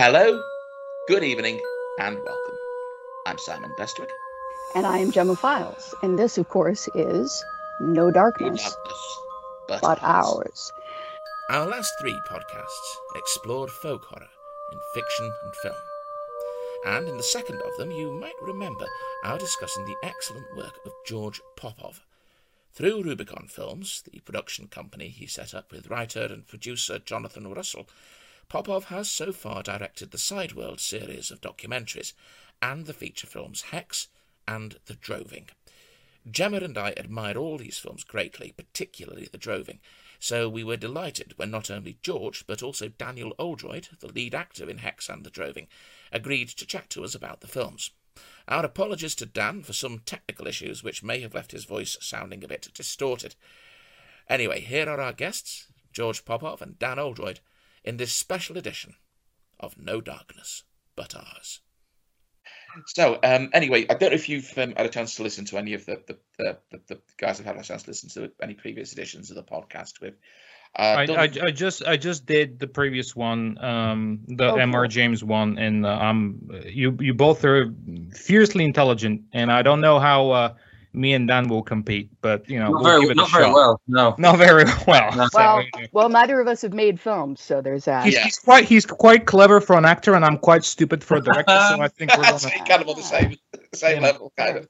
Hello, good evening, and welcome. I'm Simon Bestwick. And I am Gemma Files. And this, of course, is No Darkness, Darkness, but, but ours. ours. Our last three podcasts explored folk horror in fiction and film. And in the second of them, you might remember our discussing the excellent work of George Popov. Through Rubicon Films, the production company he set up with writer and producer Jonathan Russell, Popov has so far directed the Sideworld series of documentaries and the feature films Hex and The Droving. Gemma and I admired all these films greatly, particularly The Droving, so we were delighted when not only George, but also Daniel Oldroyd, the lead actor in Hex and The Droving, agreed to chat to us about the films. Our apologies to Dan for some technical issues which may have left his voice sounding a bit distorted. Anyway, here are our guests, George Popov and Dan Oldroyd, in this special edition of No Darkness But Ours. So, um, anyway, I don't know if you've um, had a chance to listen to any of the the, the, the, the guys have had a chance to listen to any previous editions of the podcast with. Uh, I, I, I just I just did the previous one, um, the Oh, Mr. cool. James one, and uh, um, you you both are fiercely intelligent, and I don't know how uh, me and Dan will compete, but you know Not we'll very, give it not a very shot. well. No. Not very well. No. Well, well, neither of us have made films, so there's that. he's, Yeah. he's quite he's quite clever for an actor, and I'm quite stupid for a director. so I think we're gonna. kind of on the same same Yeah. level, kind of.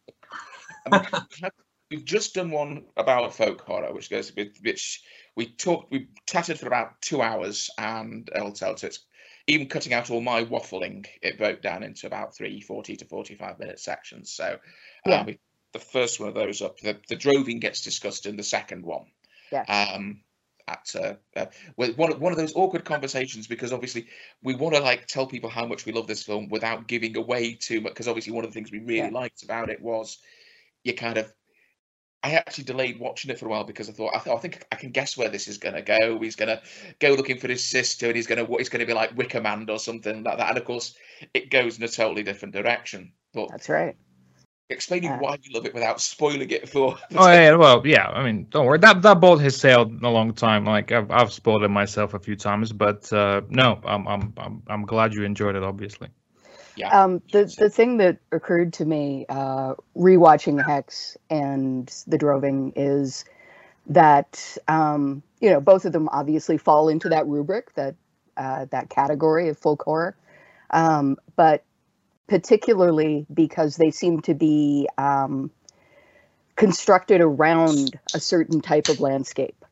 We've just done one about folk horror, which goes with which we talked, we chatted for about two hours, and I'll tell so it's even cutting out all my waffling, it broke down into about three 40 to 45 minute sections. So, um, Yeah. we, the first one of those up, the, the droving gets discussed in the second one. Yes. Um, at uh, uh, well, one of- one of those awkward conversations because obviously we want to like tell people how much we love this film without giving away too much. Because obviously one of the things we really Yeah. liked about it was you kind of. I actually delayed watching it for a while because I thought I thought I think I can guess where this is going to go. He's going to go looking for his sister, and he's going to what he's going to be like Wicker Man or something like that. And of course, it goes in a totally different direction. But That's right. Explaining Uh, why you love it without spoiling it for. Oh yeah, well, yeah. I mean, don't worry. That that boat has sailed a long time. Like I've I've spoiled it myself a few times, but uh, no, I'm I'm I'm I'm glad you enjoyed it. Obviously. yeah. Um, the the thing that occurred to me uh, rewatching Hex and The Droving is that um, you know both of them obviously fall into that rubric that uh, that category of folk horror, um, but particularly because they seem to be um, constructed around a certain type of landscape.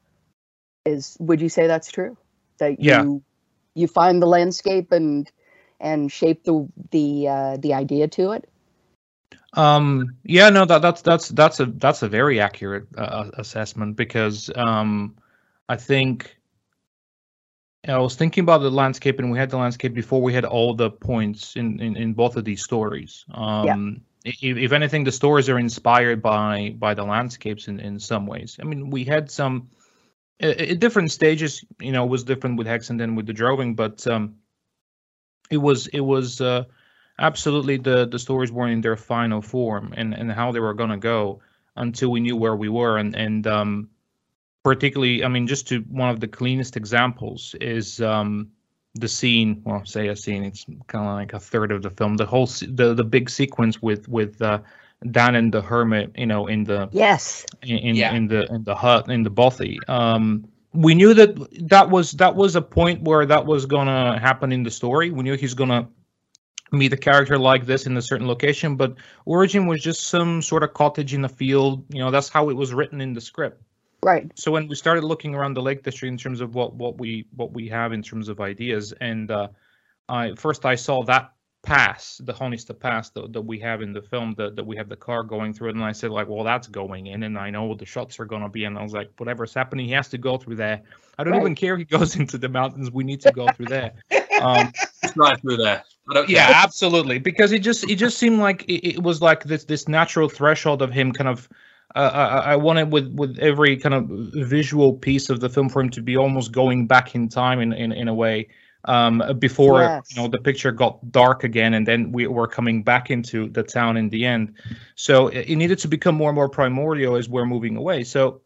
Is would you say that's true? That Yeah. you you find the landscape and and shape the the uh, the idea to it. Um. Yeah. No. That that's that's that's a that's a very accurate uh, assessment because um, I think. I was thinking about the landscape, and we had the landscape before we had all the points in, in, in both of these stories. Um, i- if, if anything, the stories are inspired by by the landscapes in, in some ways. I mean, we had some at different stages. You know, it was different with Hex and then with the Droving, but um, it was it was uh, absolutely the the stories weren't in their final form and and how they were gonna go until we knew where we were and and um particularly i mean just to one of the cleanest examples is um the scene well say a scene it's kind of like a third of the film the whole the the big sequence with with uh dan and the hermit you know in the Yes. in in, Yeah. in the in the hut in the bothy. Um, we knew that that was that was a point where that was gonna happen in the story. We knew he's gonna meet a character like this in a certain location, but origin was just some sort of cottage in the field. You know, that's how it was written in the script. Right. So when we started looking around the Lake District in terms of what what we what we have in terms of ideas, and uh, I first I saw that pass, the Honister pass that, that we have in the film, that, that we have the car going through it, and I said like, well, that's going in, and I know what the shots are gonna be, and I was like, whatever's happening, he has to go through there. I don't Right. even care if he goes into the mountains. We need to go through there. Um, Just right through there. I don't yeah, absolutely. Because it just it just seemed like it, it was like this this natural threshold of him kind of. Uh, I, I wanted with with every kind of visual piece of the film for him to be almost going back in time in in, in a way. Um, before Yes. you know the picture got dark again, and then we were coming back into the town in the end. So it, it needed to become more and more primordial as we're moving away. So,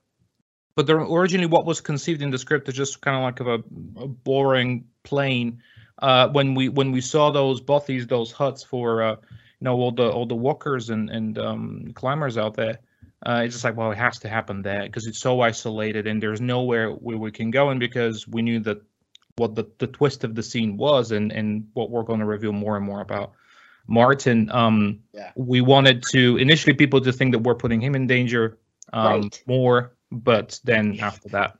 but the, originally what was conceived in the script is just kind of like of a, a boring, plane. uh, when we when we saw those bothies, those huts for uh, you know all the all the walkers and and um, climbers out there, uh, it's just like well, it has to happen there because it's so isolated and there's nowhere where we can go. And because we knew that what the, the twist of the scene was and and what we're going to reveal more and more about Martin, um, Yeah. we wanted to initially people to think that we're putting him in danger um, Right. more, but then after that,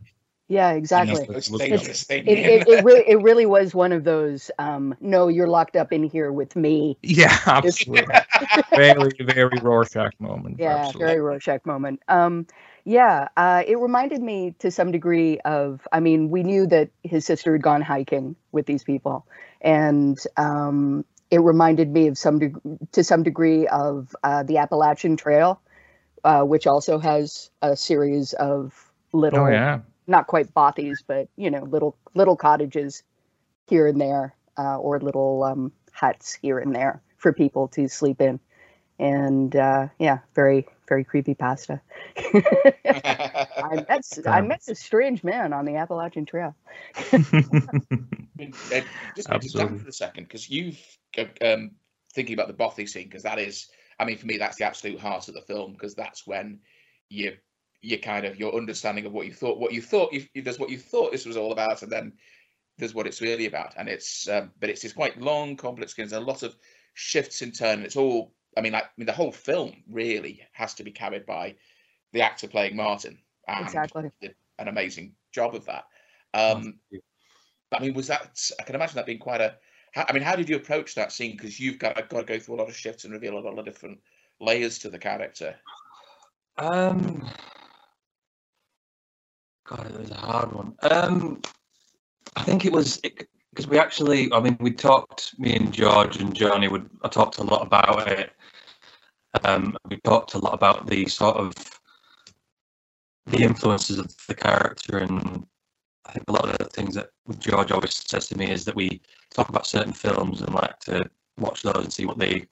Yeah, exactly. Yes, Most It's- dangerous. It, it, it really it really was one of those um no you're locked up in here with me yeah, absolutely, very very Rorschach moment. yeah absolutely. very rorschach moment um yeah uh it reminded me to some degree of i mean we knew that his sister had gone hiking with these people and um it reminded me of some deg- to some degree of uh, the appalachian trail uh, which also has a series of little Oh yeah, not quite bothies, but you know, little little cottages here and there, uh, or little um, huts here and there for people to sleep in. And uh, yeah, very very creepy pasta. I met s- I met a strange man on the Appalachian Trail. uh, just to Dan Absolutely. for a second because you've uh, um, thinking about the Bothy scene because that is, I mean, for me, that's the absolute heart of the film because that's when you you kind of your understanding of what you thought, what you thought, you, there's what you thought this was all about, and then there's what it's really about, and it's um, but it's it's quite long, complex and there's a lot of shifts in turn. It's all, I mean, like, I mean, the whole film really has to be carried by the actor playing Martin. And Exactly. did an amazing job of that. Um, I mean, was that? I can imagine that being quite a. how- I mean, how did you approach that scene? Because you've got, got to go through a lot of shifts and reveal a lot of different layers to the character. Um, God, it was a hard one. Um, I think it was because we actually, I mean, we talked, me and George and Johnny would, I talked a lot about it. Um, we talked a lot about the sort of the influences of the character, and I think a lot of the things that George always says to me is that we talk about certain films and like to watch those and see what they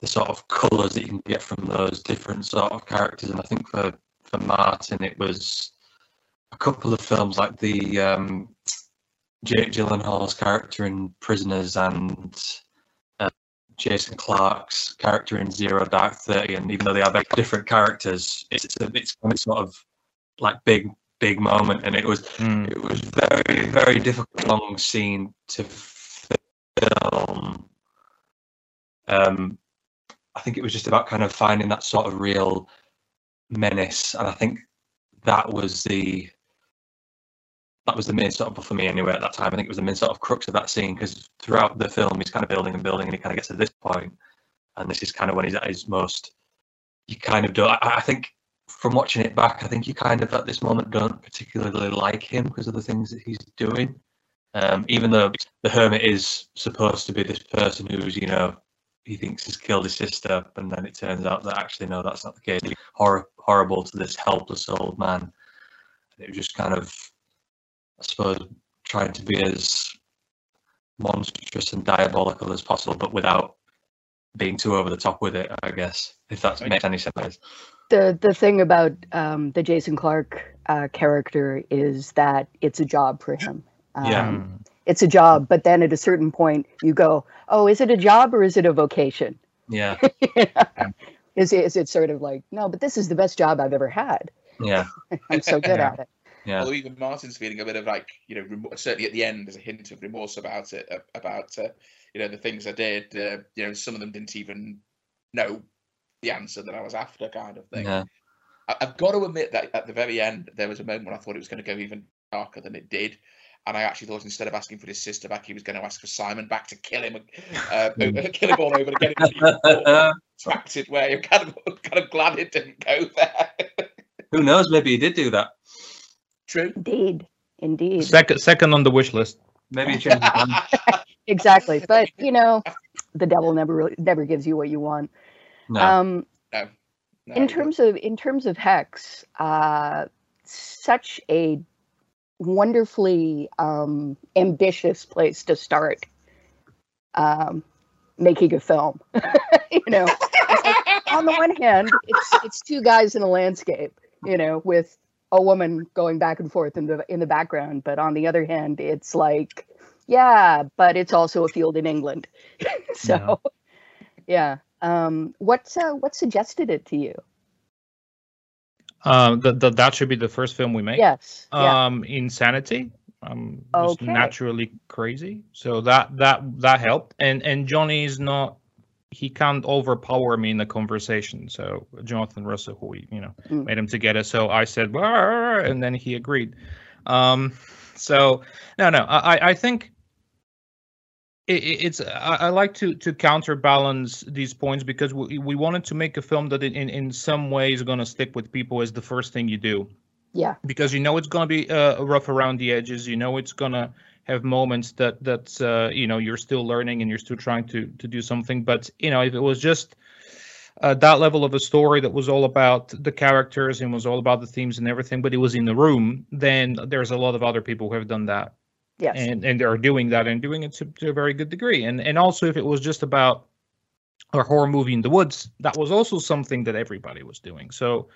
the sort of colours that you can get from those different sort of characters. And I think for for Martin, it was a couple of films like the um, Jake Gyllenhaal's character in Prisoners and uh, Jason Clarke's character in Zero Dark Thirty. And even though they are very different characters, it's it's, a, it's of sort of like big big moment, and it was Mm. it was very very difficult long scene to film um i think it was just about kind of finding that sort of real menace and i think that was the that was the main sort of for me anyway at that time i think it was the main sort of crux of that scene because throughout the film he's kind of building and building and he kind of gets to this point and this is kind of when he's at his most you kind of don't i, I think from watching it back, I think you kind of at this moment don't particularly like him because of the things that he's doing. Um, even though the hermit is supposed to be this person who's, you know, he thinks has killed his sister, and then it turns out that actually no, that's not the case. Hor- horrible to this helpless old man. It was just kind of, I suppose, trying to be as monstrous and diabolical as possible, but without being too over the top with it. I guess if that makes any sense. The the thing about um, the Jason Clarke uh, character is that it's a job for him. Um, Yeah. It's a job, but then at a certain point you go, oh, is it a job or is it a vocation? Yeah, is, it, is it sort of like, no, but this is the best job I've ever had. yeah, I'm so good Yeah. at it. Yeah. Although even Martin's feeling a bit of like, you know, remo- certainly at the end, there's a hint of remorse about it, uh, about, uh, you know, the things I did. Uh, you know, some of them didn't even know the answer that I was after, kind of thing. Yeah. I- I've got to admit that at the very end, there was a moment when I thought it was going to go even darker than it did. And I actually thought instead of asking for his sister back, he was going to ask for Simon back to kill him, uh, kill him all over and get him to the more attracted way. I'm kind of, kind of glad it didn't go there. Who knows? Maybe he did do that. True. Indeed. Indeed. Second, second on the wish list. Maybe he changed his exactly. But, you know, the devil never really, never gives you what you want. No. Um, No, in terms of in terms of hex uh such a wonderfully um ambitious place to start um making a film you know like, on the one hand it's it's two guys in a landscape you know with a woman going back and forth in the in the background but on the other hand it's like Yeah, but it's also a field in England. so, yeah. Um, what uh, what suggested it to you? Um, that that that should be the first film we make. Yes. yeah. Um, Insanity. I'm just Okay. naturally crazy, so that that that helped. And and Johnny is not. He can't overpower me in the conversation. So Jonathan Russell, who we you know Mm. made him together. So I said, and then he agreed. Um, so no, no, I I- think it, it- it's I, I like to to counterbalance these points because we we wanted to make a film that in in some way is going to stick with people as the first thing you do yeah. because you know it's going to be uh, rough around the edges. You know it's going to have moments that that uh, you know you're still learning and you're still trying to to do something. But you know if it was just uh, that level of a story that was all about the characters and was all about the themes and everything, but it was in the room, then there's a lot of other people who have done that Yes. and and are doing that and doing it to, to a very good degree. And and also if it was just about a horror movie in the woods, that was also something that everybody was doing. So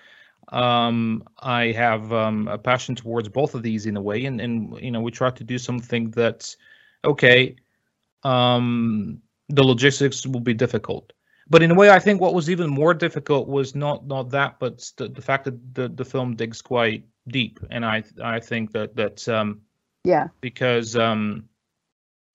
um i have um a passion towards both of these in a way and and you know we try to do something that's okay um the logistics will be difficult but in a way i think what was even more difficult was not not that but the, the fact that the the film digs quite deep and i i think that that um yeah. because um,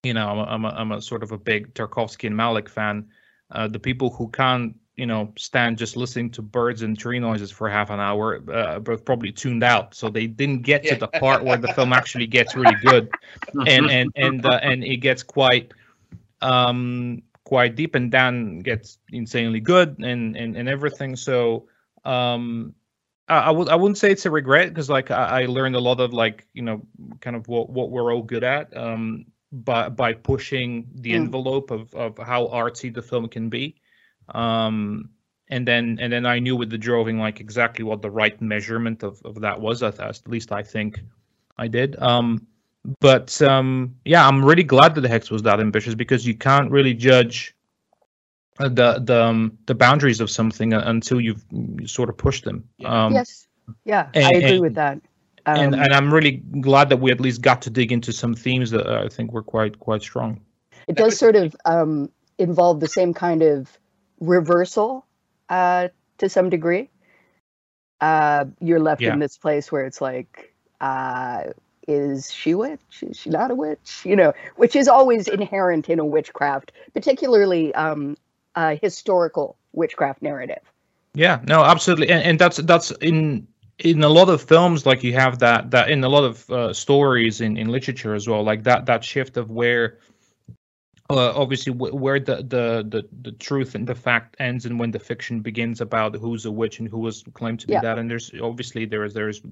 you know I'm a, I'm a, I'm a sort of a big Tarkovsky and Malick fan. Uh, the people who can't you know stand just listening to birds and tree noises for half an hour uh, were probably tuned out, so they didn't get to the part where the film actually gets really good and and and uh, and it gets quite um quite deep and Dan gets insanely good and and and everything. So um I, I would I wouldn't say it's a regret because like I, I learned a lot of like you know kind of what what we're all good at um by by pushing the Mm. envelope of of how artsy the film can be um and then and then I knew with the droving like exactly what the right measurement of of that was at, at least I think I did um but um yeah I'm really glad that the hex was that ambitious because you can't really judge uh, the the um, the boundaries of something uh, until you've you sort of pushed them um yes. Yeah. and, I agree and- with that. Um, and and I'm really glad that we at least got to dig into some themes that uh, I think were quite quite strong. it does sort of um, involve the same kind of reversal uh, to some degree. Uh, you're left Yeah. in this place where it's like, uh, is she a witch? Is she not a witch? You know, which is always inherent in a witchcraft, particularly um, a historical witchcraft narrative. Yeah, no, absolutely, and, and that's that's in in a lot of films like you have that that in a lot of uh, stories in in literature as well, like that that shift of where. Uh, obviously, wh- where the, the the the truth and the fact ends, and when the fiction begins about who's a witch and who was claimed to be Yeah. that, and there's obviously there's there's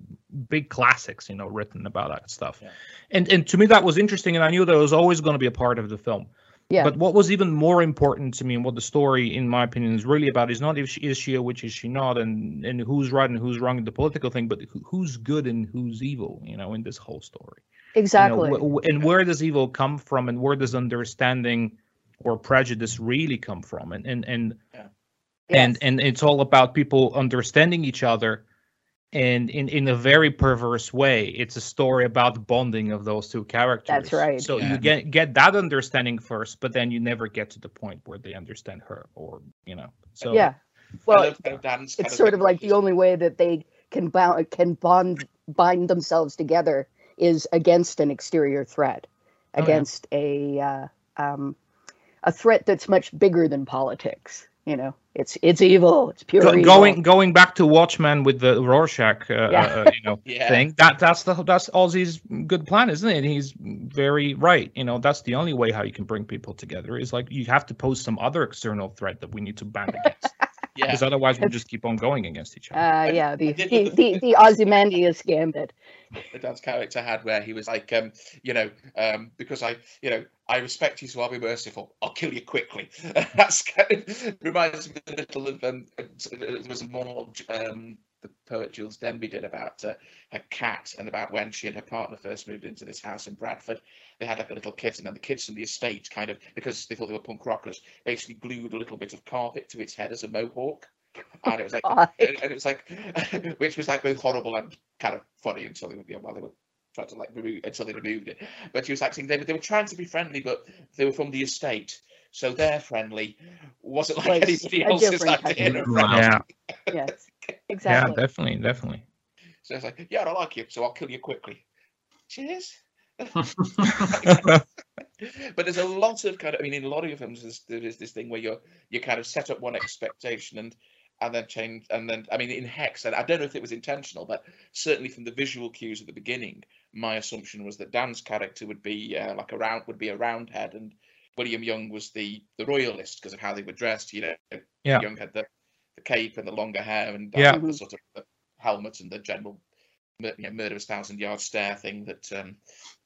big classics, you know, written about that stuff, Yeah. and and to me that was interesting, and I knew that was always going to be a part of the film. Yeah. But what was even more important to me, and what the story, in my opinion, is really about, is not if she is she a witch, is she not, and and who's right and who's wrong in the political thing, but who- who's good and who's evil, you know, in this whole story. You know, Exactly. wh- wh- and where does evil come from, and where does understanding or prejudice really come from, and and and and Yes. and it's all about people understanding each other and in in a very perverse way it's a story about bonding of those two characters That's right. so Yeah. you get get that understanding first but then you never get to the point where they understand her or you know so yeah. Well, love how it's sort of like the only way that they can bound can bond bind themselves together is against an exterior threat Oh, yeah. against a uh, um, a threat that's much bigger than politics you know it's it's evil it's pure Go- evil. going going back to Watchmen with the Rorschach, uh, Yeah. uh, you know, Yeah. thing. That that's the that's Ozzy's good plan, isn't it? And he's very right. You know, that's the only way how you can bring people together. Is like you have to pose some other external threat that we need to band against, yeah. because otherwise we'll just keep on going against each other. uh, yeah the I did the, look at the, the Ozymandias gambit that Dan's character had where he was like, um, you know, um, because I, you know, I respect you, so I'll be merciful. I'll kill you quickly. That's kind of reminds me a little of um, there was a monologue um, the poet Joolz Denby did about uh, her cat and about when she and her partner first moved into this house in Bradford. They had like a little kitten, and the kids from the estate kind of because they thought they were punk rockers, basically glued a little bit of carpet to its head as a mohawk. And it was like, oh God. and and it was like, which was like both horrible and kind of funny until they were, yeah, while they were tried to like remove until they removed it. But she was like saying they were they were trying to be friendly, but they were from the estate, so they're friendly. Wasn't like Was anybody else's different type idea of- of Yeah, Yes, yeah, definitely, definitely. So it's like, yeah, I don't like you, so I'll kill you quickly. Cheers. but there's a lot of kind of, I mean, in a lot of your films, there's, there is this thing where you're you kind of set up one expectation and and then change, and then I mean, in Hex, and I don't know if it was intentional, but certainly from the visual cues at the beginning, my assumption was that Dan's character would be uh, like a round, would be a roundhead, and William Young was the the royalist because of how they were dressed. You know, Yeah. Young had the the cape and the longer hair, and Yeah. the sort of the helmet and the general you know, murderous thousand yard stare thing that um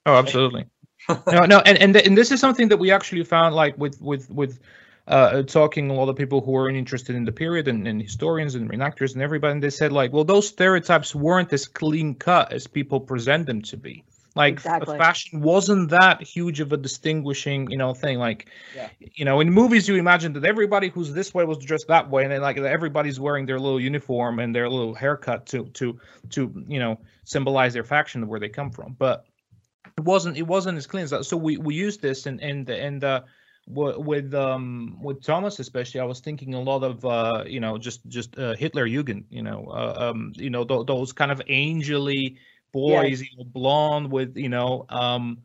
Oh, absolutely. no, no, and and th- and this is something that we actually found, like with with with uh, talking a lot of people who were interested in the period and, and historians and reenactors and everybody, and they said like, well, those stereotypes weren't as clean cut as people present them to be. Like f- Exactly. fashion wasn't that huge of a distinguishing, you know, thing. Like, Yeah. you know, in movies you imagine that everybody who's this way was dressed that way, and then like everybody's wearing their little uniform and their little haircut to to to you know symbolize their faction where they come from. But it wasn't it wasn't as clean as that. So we we used this and and and uh wi- with um with Thomas especially I was thinking a lot of uh you know just just uh, Hitler Jugend you know uh, um you know th- those kind of angelly boys you know blonde with you know um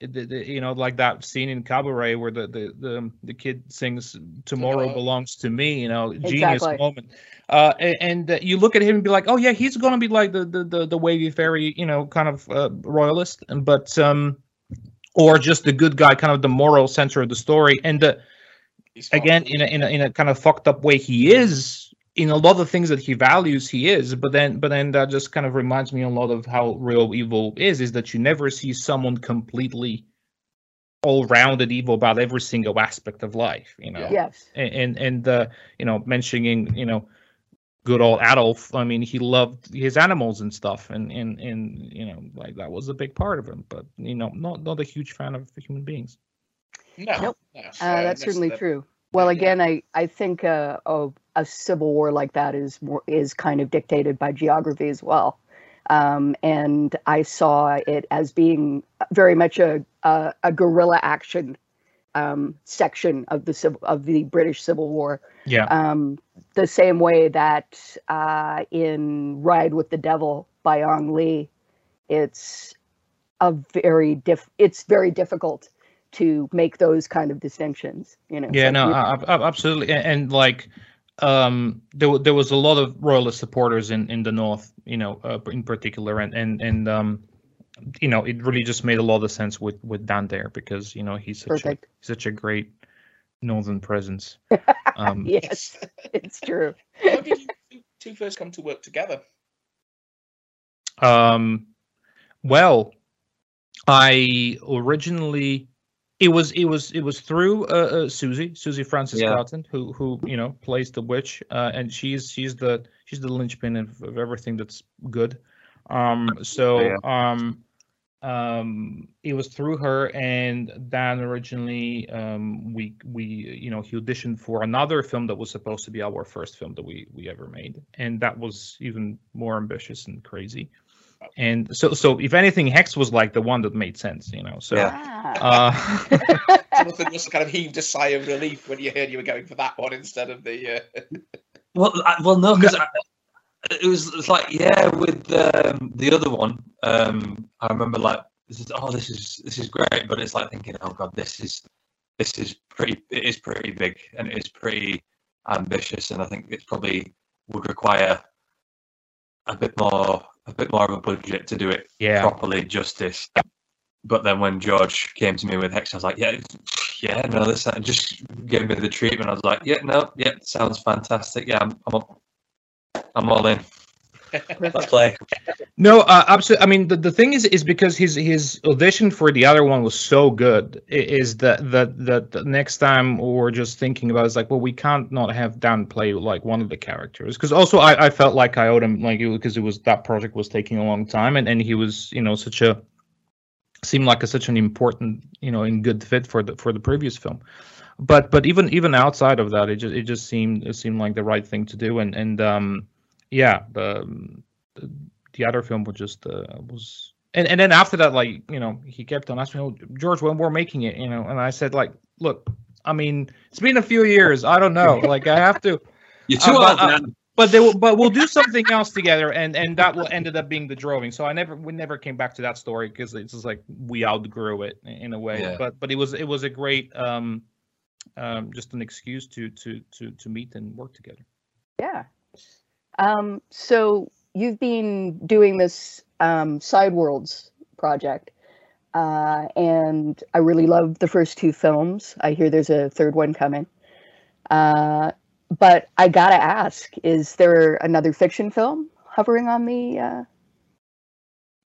the, the, you know like that scene in cabaret where the the the, the kid sings tomorrow Tomorrow. belongs to me you know genius Exactly. moment uh a- and, uh, you look at him and be like oh yeah he's gonna be like the the the, the wavy fairy you know kind of uh, royalist but um or just the good guy kind of the moral center of the story. And the again in a, in a in a kind of fucked up way he is in a lot of things that he values he is. But then but then that just kind of reminds me a lot of how real evil is is that you never see someone completely all-rounded evil about every single aspect of life you know? Yes. and and, and uh, you know mentioning you know good old Adolf I mean he loved his animals and stuff and and and you know like that was a big part of him but you know not not a huge fan of human beings no, Nope. no. Uh, So that's this- certainly that- true. Well, yeah. again, I I think uh, a, a civil war like that is more is kind of dictated by geography as well, um, and I saw it as being very much a a, a guerrilla action um, section of the civil of the British Civil War. yeah Um, the same way that uh, in Ride with the Devil by Ang Lee, it's a very diff it's very difficult to make those kind of distinctions. You know. Yeah, Like, no, ab- ab- absolutely, and, and like, um, there there was a lot of royalist supporters in in the north, you know, uh, in particular, and and and um, you know, it really just made a lot of sense with with Dan there because you know he's such a, Perfect. such a great northern presence. Um, yes, it's true. How did you two- two first come to work together? Um, well, I originally it was it was it was through uh, uh, Susie Susie Francis Yeah. Cotton who who you know plays the witch uh, and she's she's the she's the linchpin of, of everything that's good. Um, so Yeah. um, um, it was through her and Dan originally um, we we you know he auditioned for another film that was supposed to be our first film that we we ever made and that was even more ambitious and crazy and so so if anything hex was like the one that made sense you know so Yeah. Ah. uh Jonathan must have kind of heaved a sigh of relief when you heard you were going for that one instead of the. Uh... Well, I, well, no, because it was it's like yeah, with um, the other one, um, I remember like this is oh this is this is great, but it's like thinking oh god this is this is pretty it is pretty big and it is pretty ambitious, and I think it probably would require a bit more a bit more of a budget to do it yeah properly justice. But then when George came to me with Hex, I was like, yeah, yeah, no, this and just gave me the treatment. I was like, yeah, no, yeah, sounds fantastic. Yeah, I'm, I'm, up- I'm all in. Let's play. no uh, absolutely i mean the, the thing is is because his his audition for the other one was so good is that that that the next time we're just thinking about it's like well we can't not have dan play like one of the characters because also I, I felt like i owed him like because it was that project was taking a long time and and he was you know such a seemed like a, such an important you know and good fit for the for the previous film but but even even outside of that it just it just seemed it seemed like the right thing to do and and um yeah the the, the other film was just uh, was and and then after that, like you know, he kept on asking oh, George, when we're making it, you know, and I said like, look, I mean, it's been a few years. I don't know. Like I have to. You're too Uh, old, but, uh, man. but they will, but we'll do something else together, and and that will ended up being the droving. So I never we never came back to that story because it's just like we outgrew it in a way. Yeah. But but it was it was a great um um just an excuse to to to to meet and work together. Yeah. Um, so you've been doing this um, Sideworlds project, uh, and I really love the first two films. I hear there's a third one coming. Uh, but I gotta ask: Is there another fiction film hovering on the uh,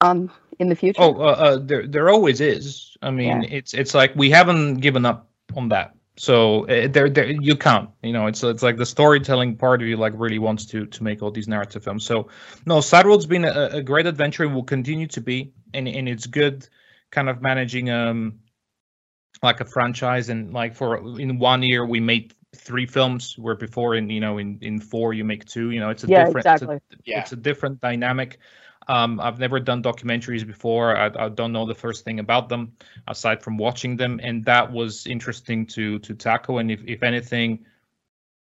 on in the future? Oh, uh, uh, there there always is. I mean, it's it's like we haven't given up on that. So uh, there there you can't. You know, it's it's like the storytelling part of you like really wants to to make all these narrative films. So no, Sideworld's been a, a great adventure and will continue to be, and and it's good, kind of managing um like a franchise and like for in one year we made three films where before in you know in in four you make two you know it's a Yeah, different it's a- exactly. Yeah. it's a different dynamic um, I've never done documentaries before. I, I don't know the first thing about them aside from watching them, and that was interesting to to tackle. And if, if anything,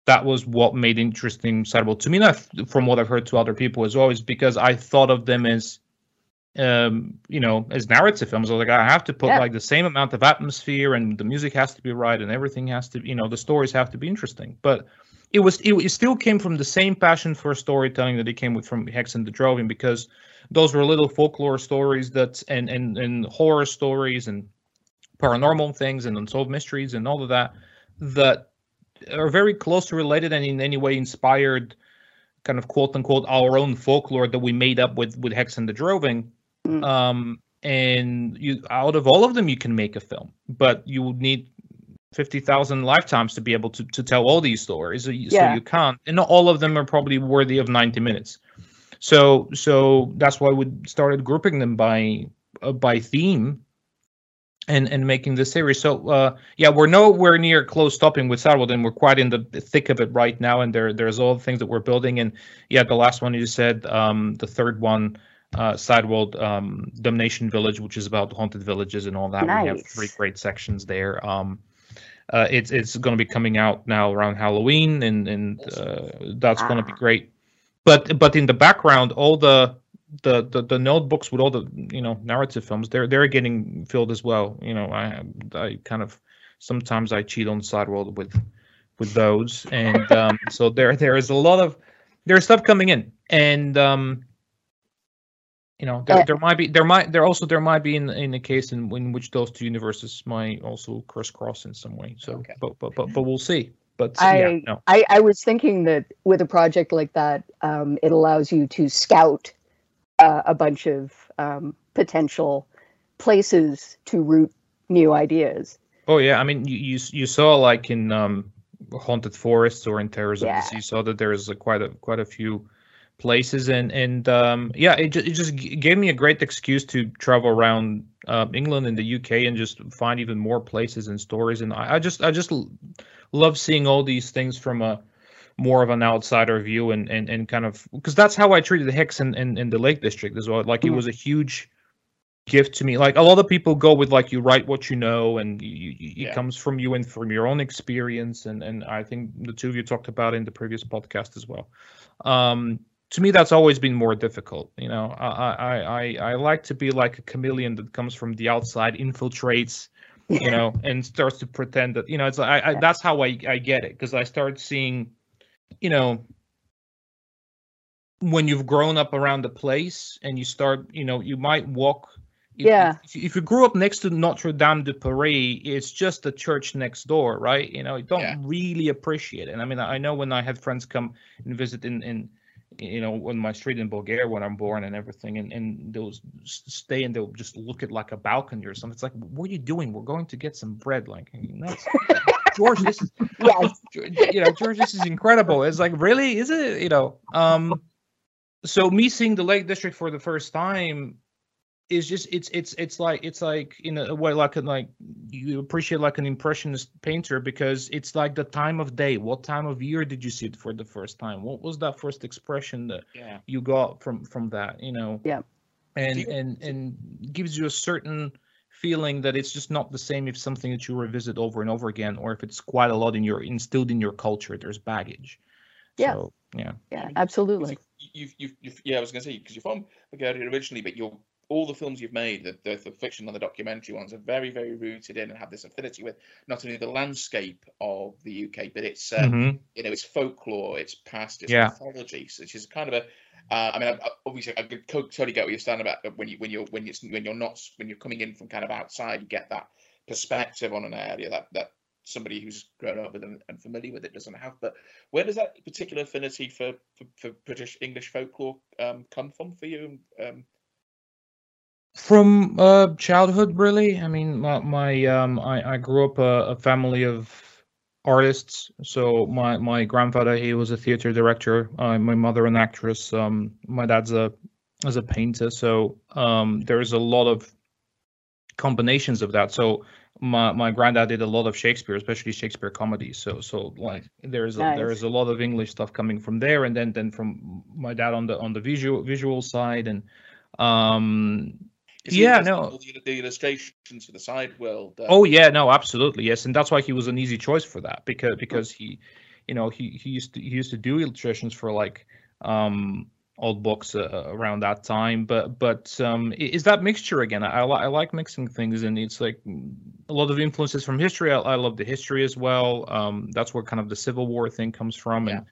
that was what made interesting Cyberpunk to me. Not from what I've heard to other people as well, is because I thought of them as, um, you know, as narrative films. I was like, I have to put Yeah. like the same amount of atmosphere, and the music has to be right, and everything has to, you know, the stories have to be interesting. But it was it, it still came from the same passion for storytelling that it came with from Hex and the Droving because those were little folklore stories that and and and horror stories and paranormal things and unsolved mysteries and all of that that are very closely related and in any way inspired kind of quote unquote our own folklore that we made up with with Hex and the Droving. Mm. Um, and you out of all of them you can make a film, but you would need fifty thousand lifetimes to be able to to tell all these stories. So you, so Yeah. you can't, and not all of them are probably worthy of ninety minutes. So so that's why we started grouping them by uh, by theme and and making the series. So uh, yeah, we're nowhere near close stopping with Sideworld, and we're quite in the thick of it right now. And there there's all the things that we're building. And yeah, the last one you said, um, the third one, uh, Sideworld um, Damnation Village, which is about haunted villages and all that. Nice. We have three great sections there. Um, uh, it's it's going to be coming out now around Halloween, and and uh, that's going to be Ah. great. But but in the background, all the the, the the notebooks with all the you know narrative films, they're they're getting filled as well. You know, I I kind of sometimes I cheat on Sideworld with with those, and um, so there there is a lot of there's stuff coming in, and um, you know there, Uh, there might be there might there also there might be in in a case in, in which those two universes might also crisscross in some way. So Okay. but but but but we'll see. But I, yeah, no. I I was thinking that with a project like that, um, it allows you to scout uh, a bunch of um, potential places to root new ideas. Oh yeah, I mean you you, you saw like in um, haunted forests or in terrors Yeah. of the sea, saw that there is a, quite a quite a few places and and um, yeah, it, it just g- gave me a great excuse to travel around uh, England and the UK and just find even more places and stories. And I, I just I just love seeing all these things from a more of an outsider view and and, and kind of because that's how I treated the Hex and in, in, the Lake District as well. Like it Mhm. was a huge gift to me. Like a lot of people go with like you write what you know and you, you, it comes from you and from your own experience. And and I think the two of you talked about in the previous podcast as well. Um, to me, that's always been more difficult. You know, I I I, I like to be like a chameleon that comes from the outside, infiltrates you know, and starts to pretend that you know it's I, I that's how I I get it because I start seeing, you know, when you've grown up around the place and you start, you know, you might walk. if- Yeah. If, if you grew up next to Notre Dame de Paris, it's just a church next door, right? You know, you don't Yeah. really appreciate it. I mean, I know when I had friends come and visit in in you know, on my street in Bulgaria when I'm born and everything, and, and they'll stay and they'll just look at like a balcony or something. It's like, what are you doing? We're going to get some bread. Like, that's, George, this is, Yes. you know, George, this is incredible. It's like, really? Is it? You know, um, so me seeing the Lake District for the first time is just it's it's it's like it's like in a way like a, like you appreciate like an impressionist painter because it's like the time of day what time of year did you see it for the first time what was that first expression that Yeah. you got from from that you know Yeah. and you- and and gives you a certain feeling that it's just not the same if something that you revisit over and over again, or if it's quite a lot in your instilled in your culture. There's baggage. Yeah. So, yeah. Yeah, absolutely. You, you've, you've, you've, yeah, I was going to say because you're from Bulgaria originally, but you're all the films you've made, the, the, the fiction and the documentary ones, are very, very rooted in and have this affinity with not only the landscape of the UK, but it's uh, Mhm. you know, it's folklore, it's past, it's Yeah. mythology, so which is kind of a. Uh, I mean, I, I- obviously, I could totally get what you're saying about when you when you're when it's when you're not when you're coming in from kind of outside, you get that perspective on an area that that somebody who's grown up with it and familiar with it doesn't have. But where does that particular affinity for for, for British English folklore um, come from for you? Um, From uh, childhood, really. I mean, my, my um, I, I grew up a, a family of artists. So my my grandfather, he was a theater director. Uh, my mother, an actress. Um, my dad's a as a painter. So um, there's a lot of combinations of that. So my my granddad did a lot of Shakespeare, especially Shakespeare comedies. So so like there's a, Nice. there's a lot of English stuff coming from there, and then then from my dad on the on the visual visual side and um is Yeah, no. The, illustrations for the side world. Uh, Oh yeah, no, absolutely, yes, and that's why he was an easy choice for that because because he, you know, he he used to he used to do illustrations for like um old books uh, around that time, but but um is that mixture again? I I, li- I like mixing things, and it's like a lot of influences from history. I, I love the history as well. Um, that's where kind of the Civil War thing comes from, and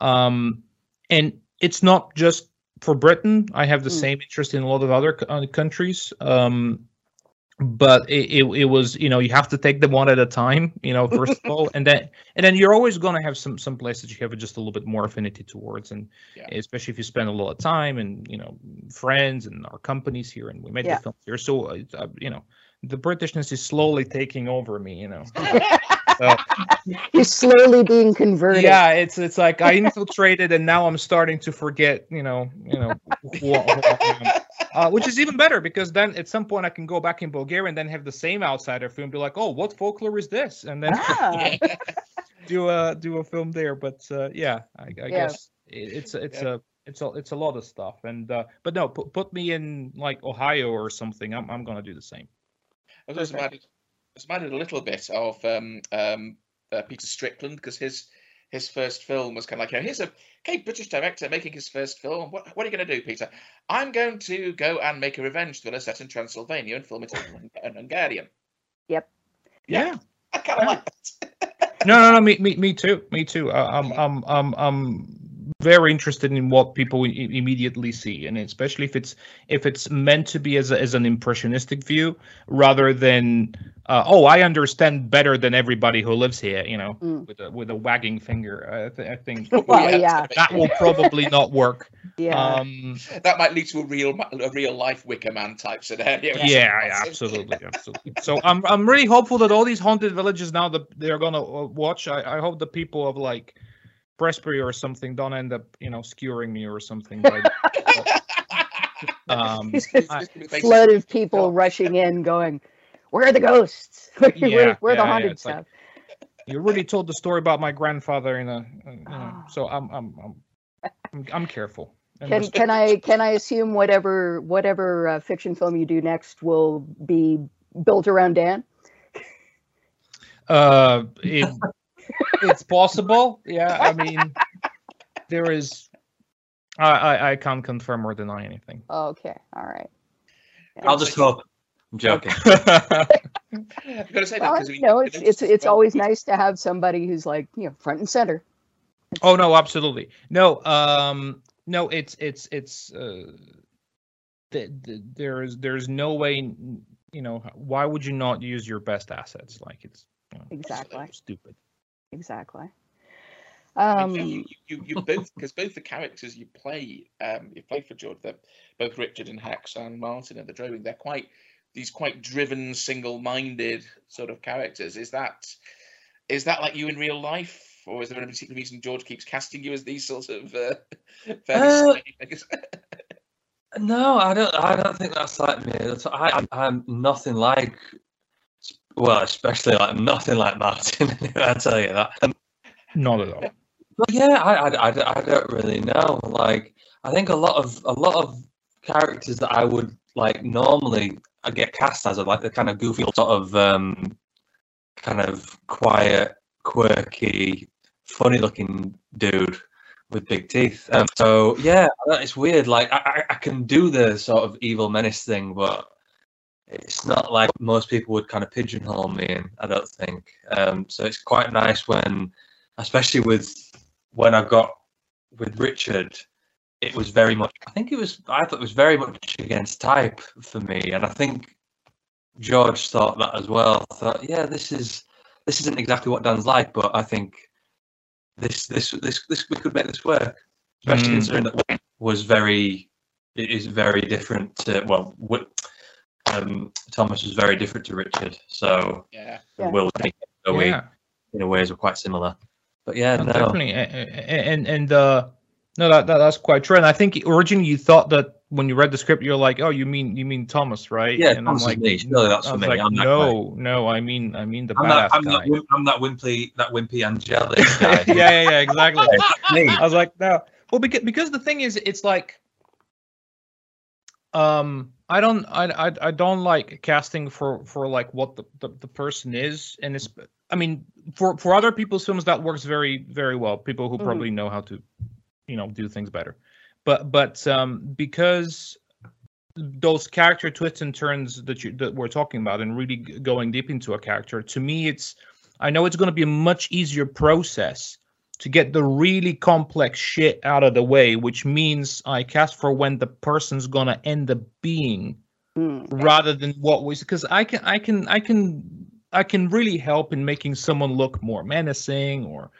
um, and it's not just for Britain. I have the Mm. same interest in a lot of other uh, countries. Um, but it, it, it was you know you have to take them one at a time you know first of all and then and then you're always going to have some some places you have just a little bit more affinity towards and Yeah. especially if you spend a lot of time and you know friends and our companies here and we made Yeah. the films here so uh, you know the britishness is slowly taking over me you know so, You're slowly being converted. yeah it's it's like i infiltrated and now i'm starting to forget you know you know who, who I am. Uh, which is even better because then at some point I can go back in Bulgaria and then have the same outsider film be like, oh, what folklore is this? And then Ah, do a do a film there. But uh, yeah, I, I Yeah. guess it, it's a- it's a it's a it's a lot of stuff. And uh, but no, put put me in like Ohio or something. I'm I'm gonna do the same. I was also Perfect. added, just added a little bit of um, um, uh, Peter Strickland because his his first film was kind of like, you know, here's a okay British director making his first film. What, what are you going to do, Peter? I'm going to go and make a revenge thriller set in Transylvania and film it in, in Hungarian. Yep. Yeah. I kind of Yeah. like that. No, no, no. Me, me, me too. Me too. Uh, I'm, I'm, I'm, I'm very interested in what people i- immediately see, and especially if it's if it's meant to be as a, as an impressionistic view rather than uh, oh, I understand better than everybody who lives here. You know, Mm. with a with a wagging finger. I, th- I think Well, it's yeah. that will probably not work. yeah. Um, That might lead to a real a real life Wicker Man type scenario. yeah, yeah, absolutely, absolutely. So I'm I'm really hopeful that all these haunted villages now that they're gonna uh, watch. I, I hope the people of like Prestbury or something don't end up you know skewering me or something. By, um, I- Flood of people rushing in, going, "Where are the ghosts? Where, Yeah, where, where are yeah, the yeah, haunted like- stuff?" you really told the story about my grandfather in a, uh, you know. Ah. So I'm I'm I'm I'm, I'm careful. Can res- can I can I assume whatever whatever uh, fiction film you do next will be built around Dan? uh, it, it's possible. Yeah, I mean, there is. I, I I can't confirm or deny anything. Okay, all right. I'll just hope. I'm joking. I've got to say that Well, because you know, it's it's it's always nice to have somebody who's like you know front and center. Oh no, absolutely. No, um no, it's it's it's uh th- th- there's there's no way you know, why would you not use your best assets? Like it's you know, Exactly, stupid. Exactly. Um, you, you, you both because both the characters you play, um, you play for George, they're both Richard and Hex and Martin and the Droving. They're quite these quite driven, single-minded sort of characters. Is that is that like you in real life, or is there any particular reason George keeps casting you as these sort of uh, fairly Uh. No, I don't. I don't think that's like me. I, I'm- I'm nothing like. Well, especially like nothing like Martin. I tell you that. Um, Not at all. but yeah, I, I, I, I don't really know. Like, I think a lot of a lot of characters that I would like normally I get cast as, are like the kind of goofy sort of um, kind of quiet, quirky, funny-looking dude with big teeth. Um, so yeah, it's weird. Like I, I- I can do the sort of evil menace thing, but it's not like most people would kind of pigeonhole me in. I don't think. Um, so it's quite nice when, especially with when I got with Richard, it was very much. I think it was. I thought it was very much against type for me, and I think George thought that as well. I thought, yeah, this is this isn't exactly what Dan's like, but I think this this this this we could make this work, especially Mm. considering that was very it is very different to well, Wi- um, Thomas was very different to Richard, so Yeah. Yeah. Will Zoe yeah. in a ways were quite similar. But yeah, No, no, definitely, A- a- and and uh, no, that, that that's quite true. And I think originally you thought that when you read the script, you're like, oh, you mean you mean Thomas, right? Yeah, and Thomas is me. Surely that's I for me. like, I'm that no, no, I mean, I mean the I'm badass that I'm guy. that, I'm that wimpy that wimpy angelic guy. yeah, yeah, yeah, exactly. I was like, no. Well, because because the thing is, it's like, um, I don't, I, I, I don't like casting for for like what the, the, the person is, and it's, I mean, for for other people's films that works very very well. People who Mhm. probably know how to, you know, do things better. But but um, because those character twists and turns that you that we're talking about, and really g- going deep into a character, to me, it's, I know it's going to be a much easier process to get the really complex shit out of the way, which means I cast for when the person's gonna end up being Mm. rather than what was because I can I can I can I can really help in making someone look more menacing or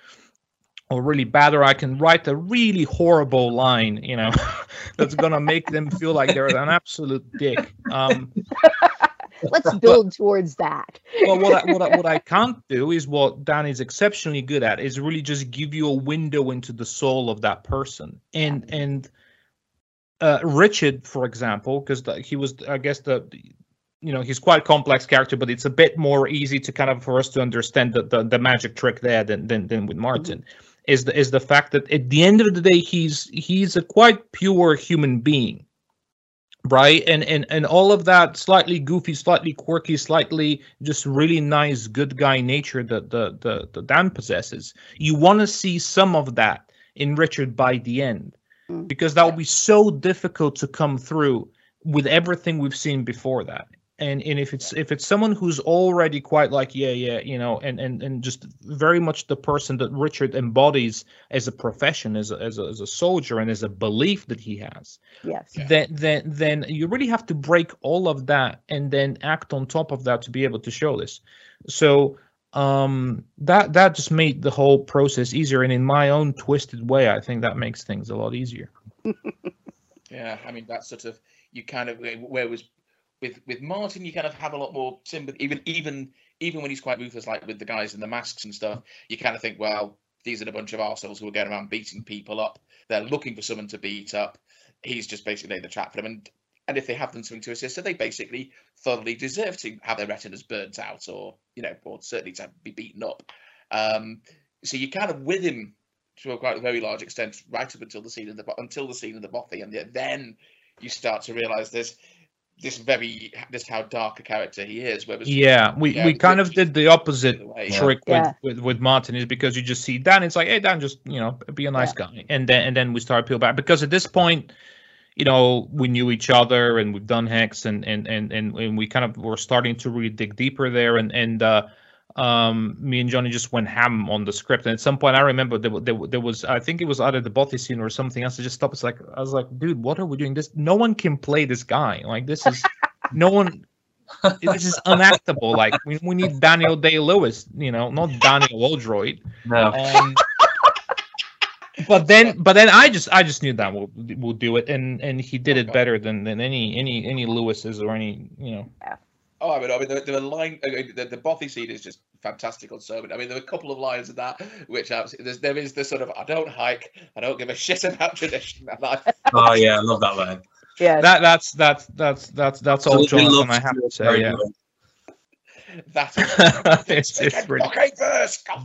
or really bad or I can write a really horrible line, you know, that's gonna make them feel like they're an absolute dick. Um Let's build towards that. well, what I, what, I, what I can't do is what Dan is exceptionally good at is really just give you a window into the soul of that person. And and uh, Richard, for example, because he was, I guess the you know he's quite a complex character, but it's a bit more easy to kind of for us to understand the the, the magic trick there than than, than with Martin. Is the is the fact that at the end of the day he's he's a quite pure human being right? And and and all of that slightly goofy slightly quirky slightly just really nice good guy nature that the the, the dan possesses. You want to see some of that in richard by the end Mm. because that would be so difficult to come through with everything we've seen before that and and if it's if it's someone who's already quite like yeah yeah you know and and and just very much the person that richard embodies as a profession as a, as a, as a soldier and as a belief that he has Yes. Yeah. then then then you really have to break all of that and then act on top of that to be able to show this so um that that just made the whole process easier and in my own twisted way i think that makes things a lot easier Yeah, I mean that sort of you kind of where was with with Martin you kind of have a lot more sympathy even even even when he's quite ruthless like with the guys in the masks and stuff you kind of think well these are a bunch of assholes who are going around beating people up. They're looking for someone to beat up. He's just basically the trap for them. And and if they have done something to assist, so they basically thoroughly deserve to have their retinas burnt out or you know or certainly to be beaten up. Um so you're kind of with him to a quite a very large extent right up until the scene of the until the scene of the bothy and then you start to realize this this very this how dark a character he is whereas yeah we Yeah, we kind of did the opposite the way- trick Yeah. with, with with martin is because you just see dan it's like hey dan just you know be a nice guy. And then and then we start peel back. Because at this point you know we knew each other and we've done hex and and and and, and we kind of were starting to really dig deeper there. And and uh um me and johnny just went ham on the script. And at some point i remember there, wa- there, there was i think it was either the bothy scene or something else i just stopped. It's like i was like dude what are we doing? This no one can play this guy. Like this is no one this is unactable. Like we, we need daniel day lewis you know not daniel oldroyd. No, um, but then but then i just i just knew that we'll, we'll do it. And and he did it better than than any any any lewis's or any you know oh i mean i mean there, there were line uh, the, the bothy scene is just fantastic on so many i mean there are a couple of lines of that which I, there's, there is this sort of i don't hike i don't give a shit about tradition and I, oh yeah, I love that line. Yeah, that that's that's that's that's that's all Absolutely jonathan love i have to say very yeah. Much. that it's it's really okay first God,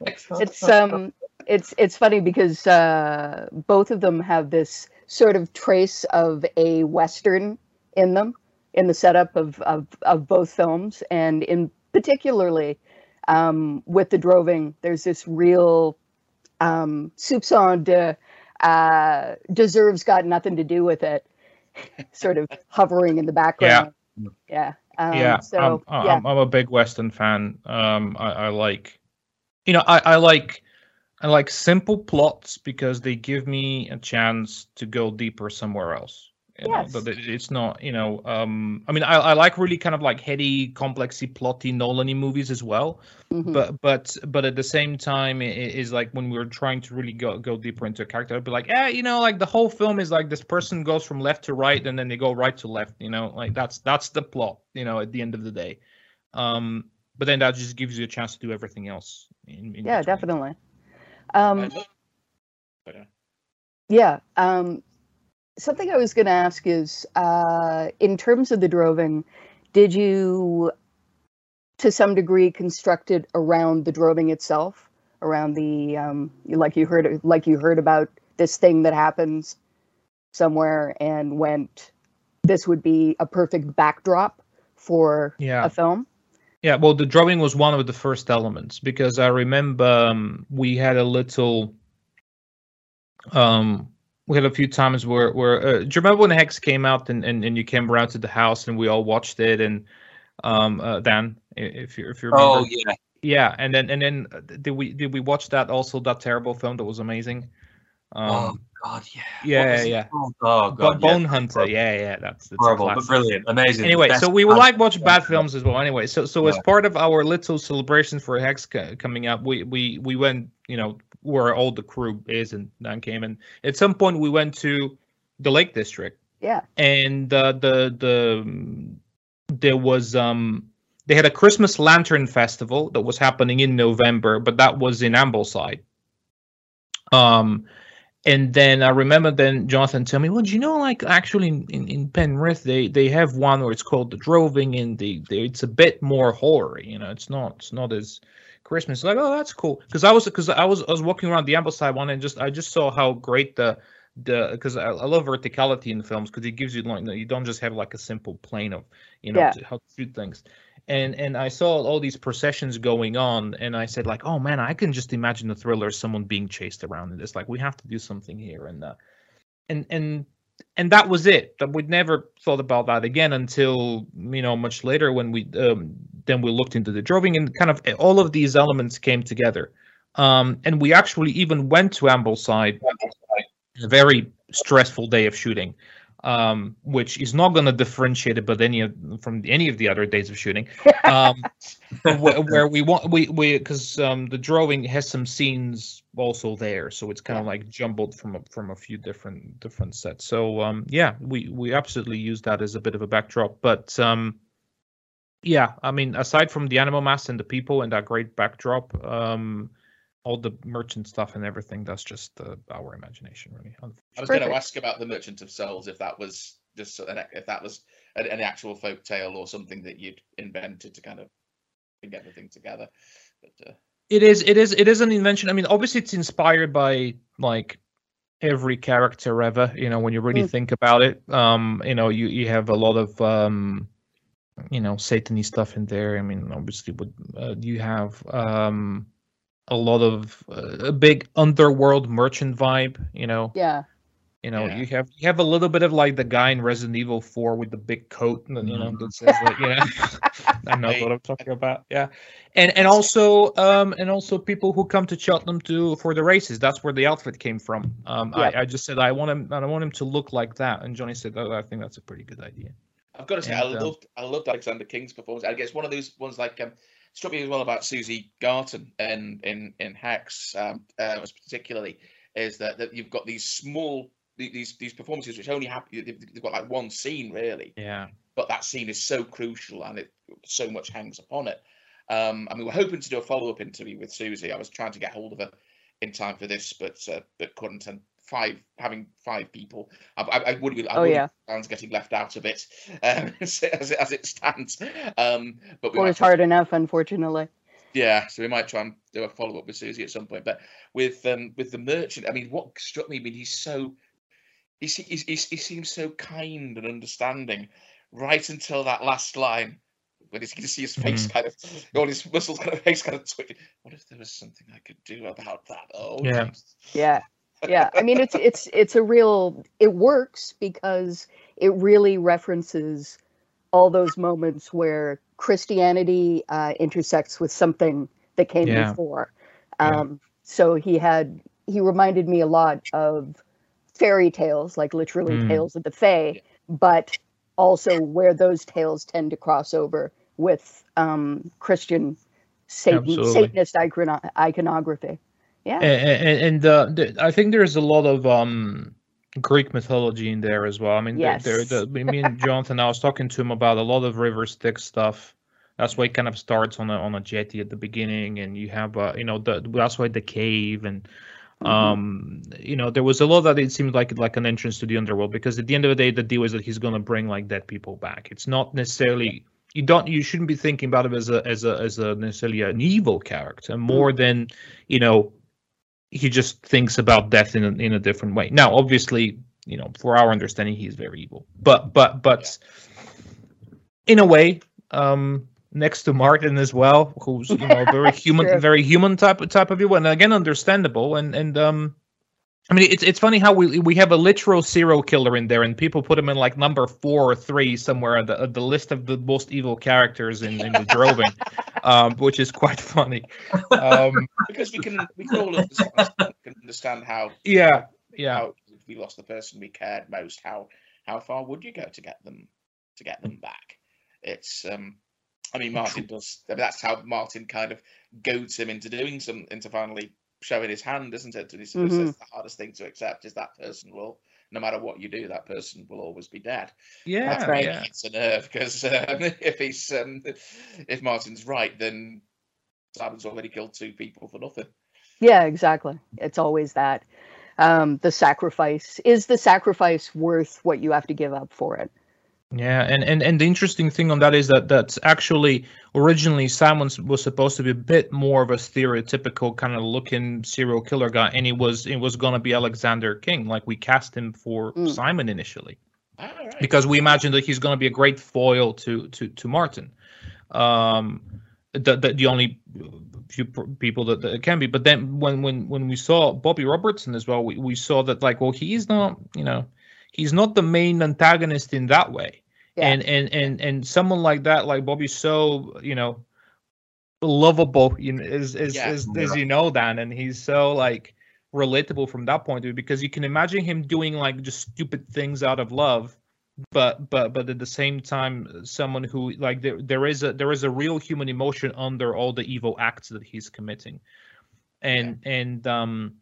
like, it's um it's it's funny because uh both of them have this sort of trace of a western in them in the setup of of, of both films, and in particularly um, with the Droving, there's this real um, soupçon de uh, deserves got nothing to do with it, sort of hovering in the background. Yeah. Um, yeah, So I'm, yeah. I'm, I'm a big Western fan. Um, I, I like, you know, I, I like, I like simple plots because they give me a chance to go deeper somewhere else. You know, Yes. that it's not, you know, um, I mean, I, I like really kind of like heady, complexy, plotty, Nolan-y movies as well. mhm. But but but at the same time, it it is like when we're trying to really go go deeper into a character, I'd be like, yeah, you know, like the whole film is like this person goes from left to right, and then they go right to left. You know, like that's that's the plot. You know, at the end of the day. Um, but then that just gives you a chance to do everything else. In, in yeah, between. definitely. I Um, but, uh, Yeah. Um, something I was going to ask is, uh, in terms of the droving, did you, to some degree, construct it around the droving itself, around the, um, like you heard, like you heard about this thing that happens somewhere, and went, this would be a perfect backdrop for Yeah. a film. Yeah, well, the Droving was one of the first elements because I remember um, we had a little, um, we had a few times where, where uh, do you remember when Hex came out and, and, and you came around to the house and we all watched it and um, uh, Dan, if you if you remember, Oh yeah, yeah, and then and then uh, did we did we watch that also that terrible film that was amazing? Um, oh god, yeah. Yeah, yeah. called? Oh Bo- god, yeah. Bone Hunter, yeah, yeah, that's, that's a horrible, but brilliant, amazing. Anyway, so we would like watch bad films as well. Anyway, so so as part of our little celebration for Hex coming up, we we we went, you know, where all the crew is, and then came, and at some point we went to the Lake District, Yeah. and uh, the the um, there was um they had a Christmas lantern festival that was happening in November, but that was in Ambleside. Um, and then I remember then Jonathan tell me, well, do you know, like actually in, in, in Penrith they they have one where it's called the Droving, and they, they it's a bit more horror. You know, it's not it's not as Christmas. Like, oh, that's cool. Because I was because I was I was walking around the Ambleside one and just I just saw how great the the because I, I love verticality in films because it gives you like you don't just have like a simple plane of you know Yeah. how to shoot things and and I saw all these processions going on, and I said like, oh man, I can just imagine the thriller, someone being chased around, and it's like we have to do something here, and uh, and and and that was it. That we'd never thought about that again until you know much later when we um, then we looked into the droving, and kind of all of these elements came together, um, and we actually even went to Ambleside, a very stressful day of shooting um, which is not going to differentiate it, but any of, from any of the other days of shooting, um, where, where we want we we because um, the Droving has some scenes also there, so it's kind of like jumbled from a, from a few different different sets. So um, yeah, we we absolutely use that as a bit of a backdrop, but um, yeah, I mean, aside from the animal mass and the people and that great backdrop, um, all the merchant stuff and everything, that's just uh, our imagination, really. I was going to ask about the Merchant of Souls if that was just an, if that was an, an actual folk tale or something that you'd invented to kind of bring everything together. But uh, It is. It is. It is an invention. I mean, obviously, it's inspired by like every character ever. You know, when you really Mm. think about it, um, you know, you you have a lot of um, you know, satany stuff in there. I mean, obviously, uh, you have um, a lot of uh, a big underworld merchant vibe. You know, Yeah. you know, Yeah. you have you have a little bit of like the guy in Resident Evil Four with the big coat, and you know, that says like, you know, I know what I'm talking about. Yeah, and and also um and also people who come to Cheltenham to for the races. That's where the outfit came from. Um, Yep. I, I just said I want him. I want him to look like that, and Johnny said, oh, I think that's a pretty good idea. I've got to say, I And, um, loved I loved Alexander King's performance. I guess one of those ones like um, struck me as well about Susie Garton in in in Hex, um, uh, was particularly is that, that you've got these small these these performances which only happen they've they've got like one scene really Yeah, but that scene is so crucial and it so much hangs upon it. Um, I mean, we're hoping to do a follow up interview with Susie. I was trying to get hold of her in time for this, but uh, but couldn't. And five having five people, I, I, I would be. I Oh, would yeah. Sounds getting left out of bit um, as, it, as it as it stands. Um, but we it's try- hard enough, unfortunately. yeah, so we might try and do a follow up with Susie at some point. But with um with the merchant, I mean, what struck me, I mean, he's so he, he's, he's, he seems so kind and understanding right until that last line when he's, you can see his face Mhm. kind of all his muscles kind of face kind of twitching. What if there was something I could do about that? Oh, Yeah. Jesus. yeah yeah i mean it's it's it's a real it works because it really references all those moments where christianity uh, intersects with something that came Yeah. before Yeah. um so he had he reminded me a lot of fairy tales like literally Mm. tales of the fae but also where those tales tend to cross over with um christian satan Absolutely. satanist icono- iconography yeah and, and uh, I think there's a lot of um, Greek mythology in there as well. I mean, there, there, Yes. the, me and Jonathan, I was talking to him about a lot of River Styx stuff. That's why it kind of starts on a on a jetty at the beginning, and you have uh, you know the that's why the cave and Mhm. um you know there was a lot that it seemed like like an entrance to the underworld because at the end of the day the deal is that he's going to bring like dead people back it's not necessarily you don't you shouldn't be thinking about him as a as a as a necessarily an evil character more than you know he just thinks about death in a, in a different way. Now obviously you know for our understanding he's very evil. But but but in a way um next to martin as well who's you know very human very human type of type of evil and again understandable. And and um I mean, it's it's funny how we we have a literal serial killer in there, and people put him in like number four or three somewhere on the, on the list of the most evil characters in, in the Droving, um, which is quite funny. Um, because we can we can all understand, can understand how yeah, yeah, how we lost the person we cared most how how far would you go to get them to get them back it's um i mean martin does I mean, that's how martin kind of goads him into doing some into finally showing his hand isn't it and he sort of says the hardest thing to accept is that person will no matter what you do that person will always be dead yeah, That's right. yeah. it's a nerve because um, if he's um, if martin's right then simon's already killed two people for nothing Yeah, exactly. It's always that. Um, the sacrifice is the sacrifice worth what you have to give up for it? Yeah, and, and and the interesting thing on that is that that's actually originally Simon was supposed to be a bit more of a stereotypical kind of looking serial killer guy, and it was it was gonna be Alexander King, like we cast him for Mm. Simon initially. All right. because we imagine that he's going to be a great foil to to to Martin. Um, the the, the only few pr- people that, that it can be, but then when when when we saw Bobby Robertson as well, we, we saw that like well he's not you know he's not the main antagonist in that way, Yeah. and and and and someone like that like Bobby's so you know lovable you know as as, Yeah. as, as you know Dan and he's so like relatable from that point of view because you can imagine him doing like just stupid things out of love but but but at the same time someone who like there there is a there is a real human emotion under all the evil acts that he's committing and and um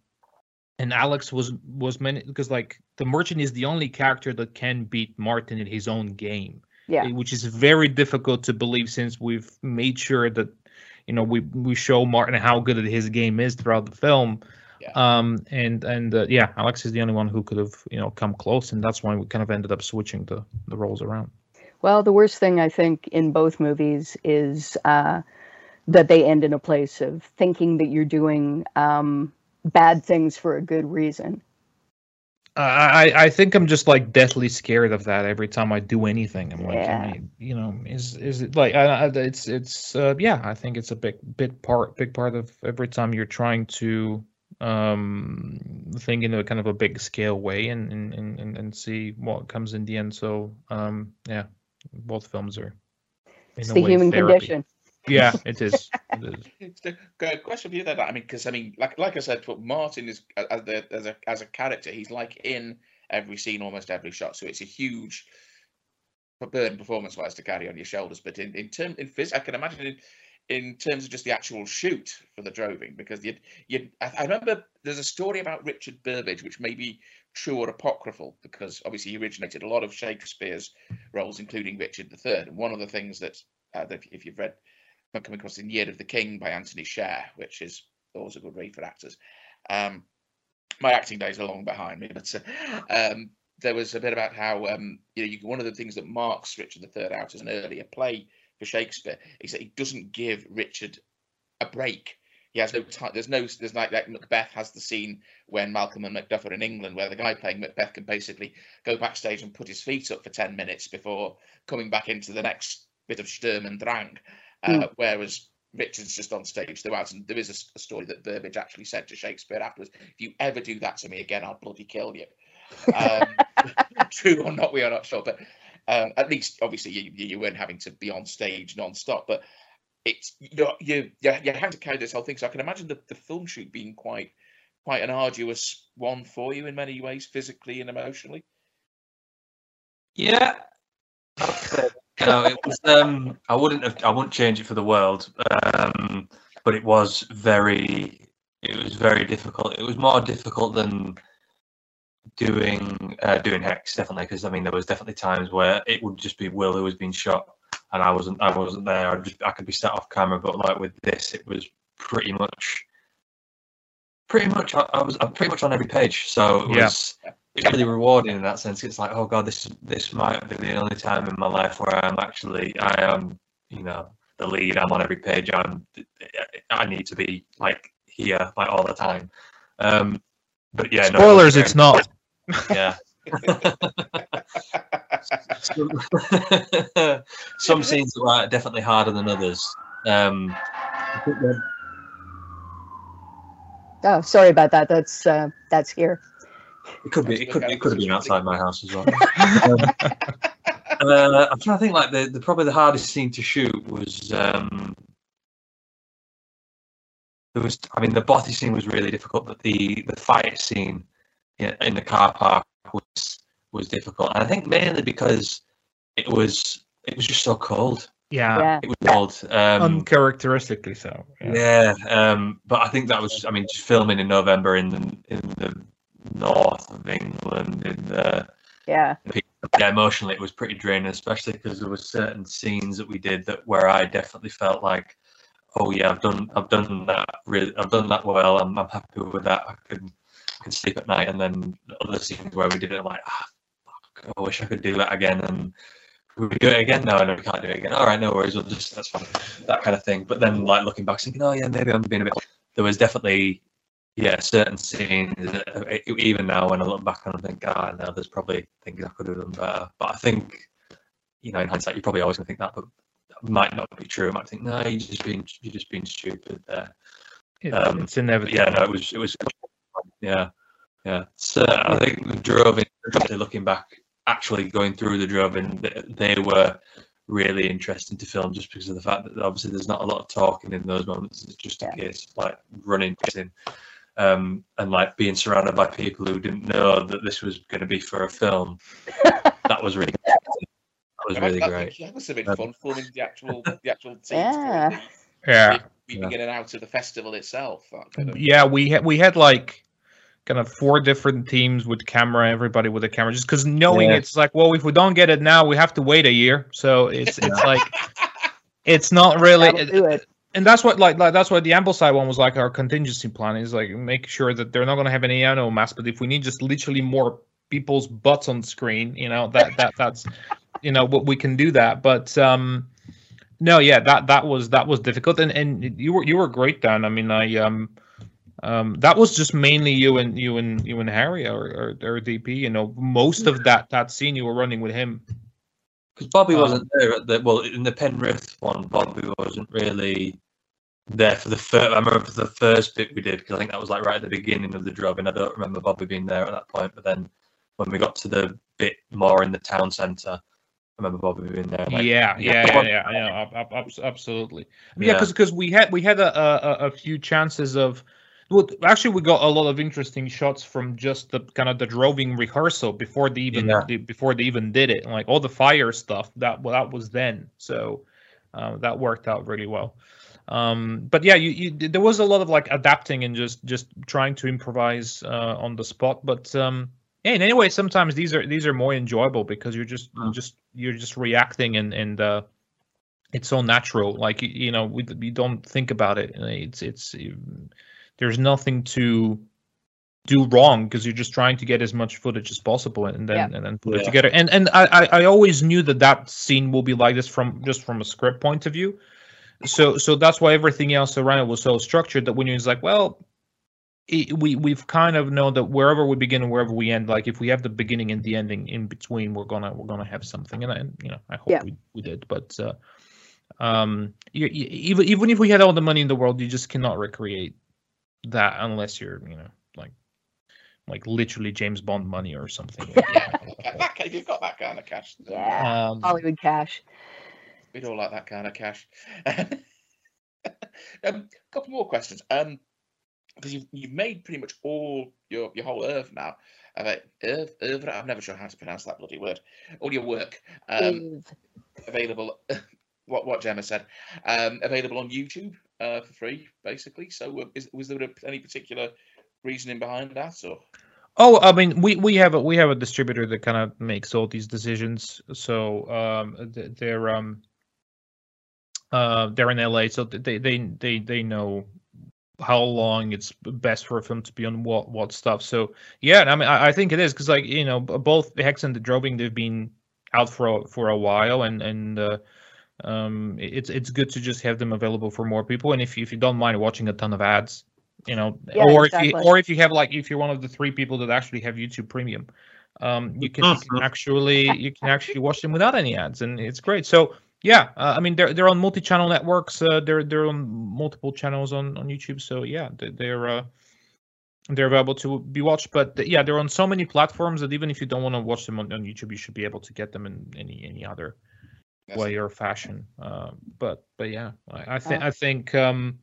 and alex was was many because like the merchant is the only character that can beat martin in his own game Yeah. eh, which is very difficult to believe since we've made sure that you know we we show martin how good his game is throughout the film Yeah. um and and uh, yeah alex is the only one who could have you know come close and that's why we kind of ended up switching the the roles around Well, the worst thing I think in both movies is uh, that they end in a place of thinking that you're doing um, bad things for a good reason. I, I think I'm just like deathly scared of that every time I do anything. I'm like, Yeah. I you know, is is it like I, it's it's uh, yeah. I think it's a big big part big part of every time you're trying to um think in a kind of a big scale way and and and, and- see what comes in the end. So um yeah, both films are. in It's the way human therapy. condition. Yeah, it is. It is. Good question for you there. I mean, because I mean, like like I said, Martin is as the as a as a character, he's like in every scene, almost every shot. So it's a huge burden performance-wise to carry on your shoulders. But in in term in phys, I can imagine in, in terms of just the actual shoot for the droving, because you you I, I remember there's a story about Richard Burbage, which may be true or apocryphal, because obviously he originated a lot of Shakespeare's roles, including Richard III. And one of the things that, uh, that if you've read I'm coming across in Year of the King by Antony Sher, which is always a good read for actors. Um, my acting days are long behind me, but uh, um, there was a bit about how um, you know you, one of the things that marks Richard III out as an earlier play for Shakespeare is that he doesn't give Richard a break he has no time. There's no. There's like like Macbeth has the scene when Malcolm and Macduff are in England, where the guy playing Macbeth can basically go backstage and put his feet up for ten minutes before coming back into the next bit of Sturm und Drang. Uh, Mm. Whereas Richard's just on stage throughout, and there is a story that Burbage actually said to Shakespeare afterwards: "If you ever do that to me again, I'll bloody kill you." Um, true or not, we are not sure, but um, at least obviously you, you you weren't having to be on stage non-stop, but it's you you you, you had to carry this whole thing. So I can imagine the, the film shoot being quite quite an arduous one for you in many ways, physically and emotionally. Yeah. No, it was. Um, I wouldn't have. I wouldn't change it for the world. Um, but it was very. It was very difficult. It was more difficult than doing uh, doing hex definitely because I mean there was definitely times where it would just be Will who was being shot and I wasn't I wasn't there. I just I could be sat off camera, but like with this, it was pretty much pretty much I, I was I'm pretty much on every page. So it Yeah. was it's really rewarding in that sense. It's like oh god, this this might be the only time in my life where I'm actually I am you know the lead. I'm on every page. I'm I need to be like here like all the time. Um, but yeah, no, it was Spoilers, very- it's not. yeah. some, some scenes were definitely harder than others. Um, I think the- Oh, sorry about that. That's uh, that's here. It could be. It could. It could have been outside my house as well. Um, uh, I'm trying to think. Like the, the probably the hardest scene to shoot was. Um, there was. I mean, the bothy scene was really difficult, but the the fight scene in, in the car park was was difficult. And I think mainly because it was it was just so cold. Yeah, Yeah. It was cold. Um, uncharacteristically so. yeah, um, but I think that was, I mean, just filming in November in the in the north of England, in the Yeah. yeah, emotionally it was pretty draining, especially because there were certain scenes that we did that where I definitely felt like, oh yeah, I've done I've done that really, I've done that well. I'm, I'm happy with that. I can I can sleep at night. And then other scenes where we did it, like, ah, fuck, I wish I could do that again. And we do it again. No, no, we can't do it again. All right, no worries. We'll just that's fine. That kind of thing. But then like looking back, thinking, oh yeah, maybe I'm being a bit. There was definitely yeah, certain scenes, uh, even now when I look back and I think, ah, no, there's probably things I could have done better. But I think, you know, in hindsight, you're probably always going to think that, but that might not be true. I might think, no, you're just being, you're just being stupid there. It- Um, it's But inevitable. yeah, no, it was, it was, yeah, yeah. So I think the Drovin, looking back, actually going through the Drovin, th- they were really interesting to film just because of the fact that obviously there's not a lot of talking in those moments. It's just a Yeah. case of, like running, pissing, um, and like being surrounded by people who didn't know that this was going to be for a film. that was really, that was And really I great. think That must have been Um, fun filming the actual the actual scenes. Yeah. during Yeah, the- Weaving in and out of the festival itself. Kind of- yeah. We had we had like kind of four different teams with camera, everybody with a camera, just because knowing Yeah. it's like, well, if we don't get it now, we have to wait a year. So it's it's like it's not really. That'll it. And that's what like, like that's what the ambleside one was like our contingency plan is like make sure that they're not going to have any animal mass but if we need just literally more people's butts on screen you know that that that's you know what we can do that. But um no yeah that that was that was difficult. And and you were you were great dan. I mean i um um that was just mainly you and you and you and harry or or, or dp you know. Most of that that scene you were running with him Because Bobby Um, wasn't there at the well in the Penrith one. Bobby wasn't really there for the first. I remember for the first bit we did because I think that was like right at the beginning of the drug, and I don't remember Bobby being there at that point. But then when we got to the bit more in the town centre, I remember Bobby being there. Like, yeah, yeah, yeah. yeah, yeah, yeah, ab- ab- absolutely. Yeah, Yeah. because we had we had a, a a few chances of. Well, actually, we got a lot of interesting shots from just the kind of the droving rehearsal before they even Yeah. before they even did it. Like all the fire stuff that well, that was then, so uh, that worked out really well. Um, but yeah, you, you there was a lot of like adapting and just just trying to improvise uh, on the spot. But um, yeah, in any way, sometimes these are these are more enjoyable because you're just Mm. just you're just reacting and and uh, it's so natural. Like you, you know, we we don't think about it. It's it's there's nothing to do wrong because you're just trying to get as much footage as possible and then Yeah. and then put it together. And and I, I I always knew that that scene will be like this from just from a script point of view. so so that's why everything else around it was so structured that when you're like, well, it, we we've kind of know that wherever we begin and wherever we end, like if we have the beginning and the ending in between, we're gonna we're gonna have something, and, and you know I hope Yeah. we, we did, but uh, um, you, you, even even if we had all the money in the world, you just cannot recreate that unless you're you know like like literally James Bond money or something. Yeah, that, that- if you've got that kind of cash, Yeah. um, Hollywood cash. we'd all like that kind of cash. um, couple more questions. Um, because you've you've made pretty much all your your whole oeuvre now. Of it, oeuvre, oeuvre, I'm never sure how to pronounce that bloody word. All your work um, available. what what Gemma said, um, available on YouTube uh, for free, basically. So, uh, is, was there any particular reasoning behind that, or Oh, I mean, we we have a we have a distributor that kind of makes all these decisions. So um, they're um uh they're in LA, so they they they they know how long it's best for a film to be on what what stuff. So yeah, I mean, I, I think it is because like you know both Hex and the Droving they've been out for for a while, and and uh, um it's it's good to just have them available for more people. And if you, if you don't mind watching a ton of ads, you know, Yeah, or if you or if you have like if you're one of the three people that actually have YouTube Premium, um, you can, you can actually you can actually watch them without any ads, and it's great. So yeah, uh, I mean they're they're on multi-channel networks. Uh, they're they're on multiple channels on on YouTube. So yeah, they, they're uh, they're available to be watched. But th- yeah, they're on so many platforms that even if you don't want to watch them on, on YouTube, you should be able to get them in any any other Yes. way or fashion. Uh, but but yeah, I, I think Uh. I think um,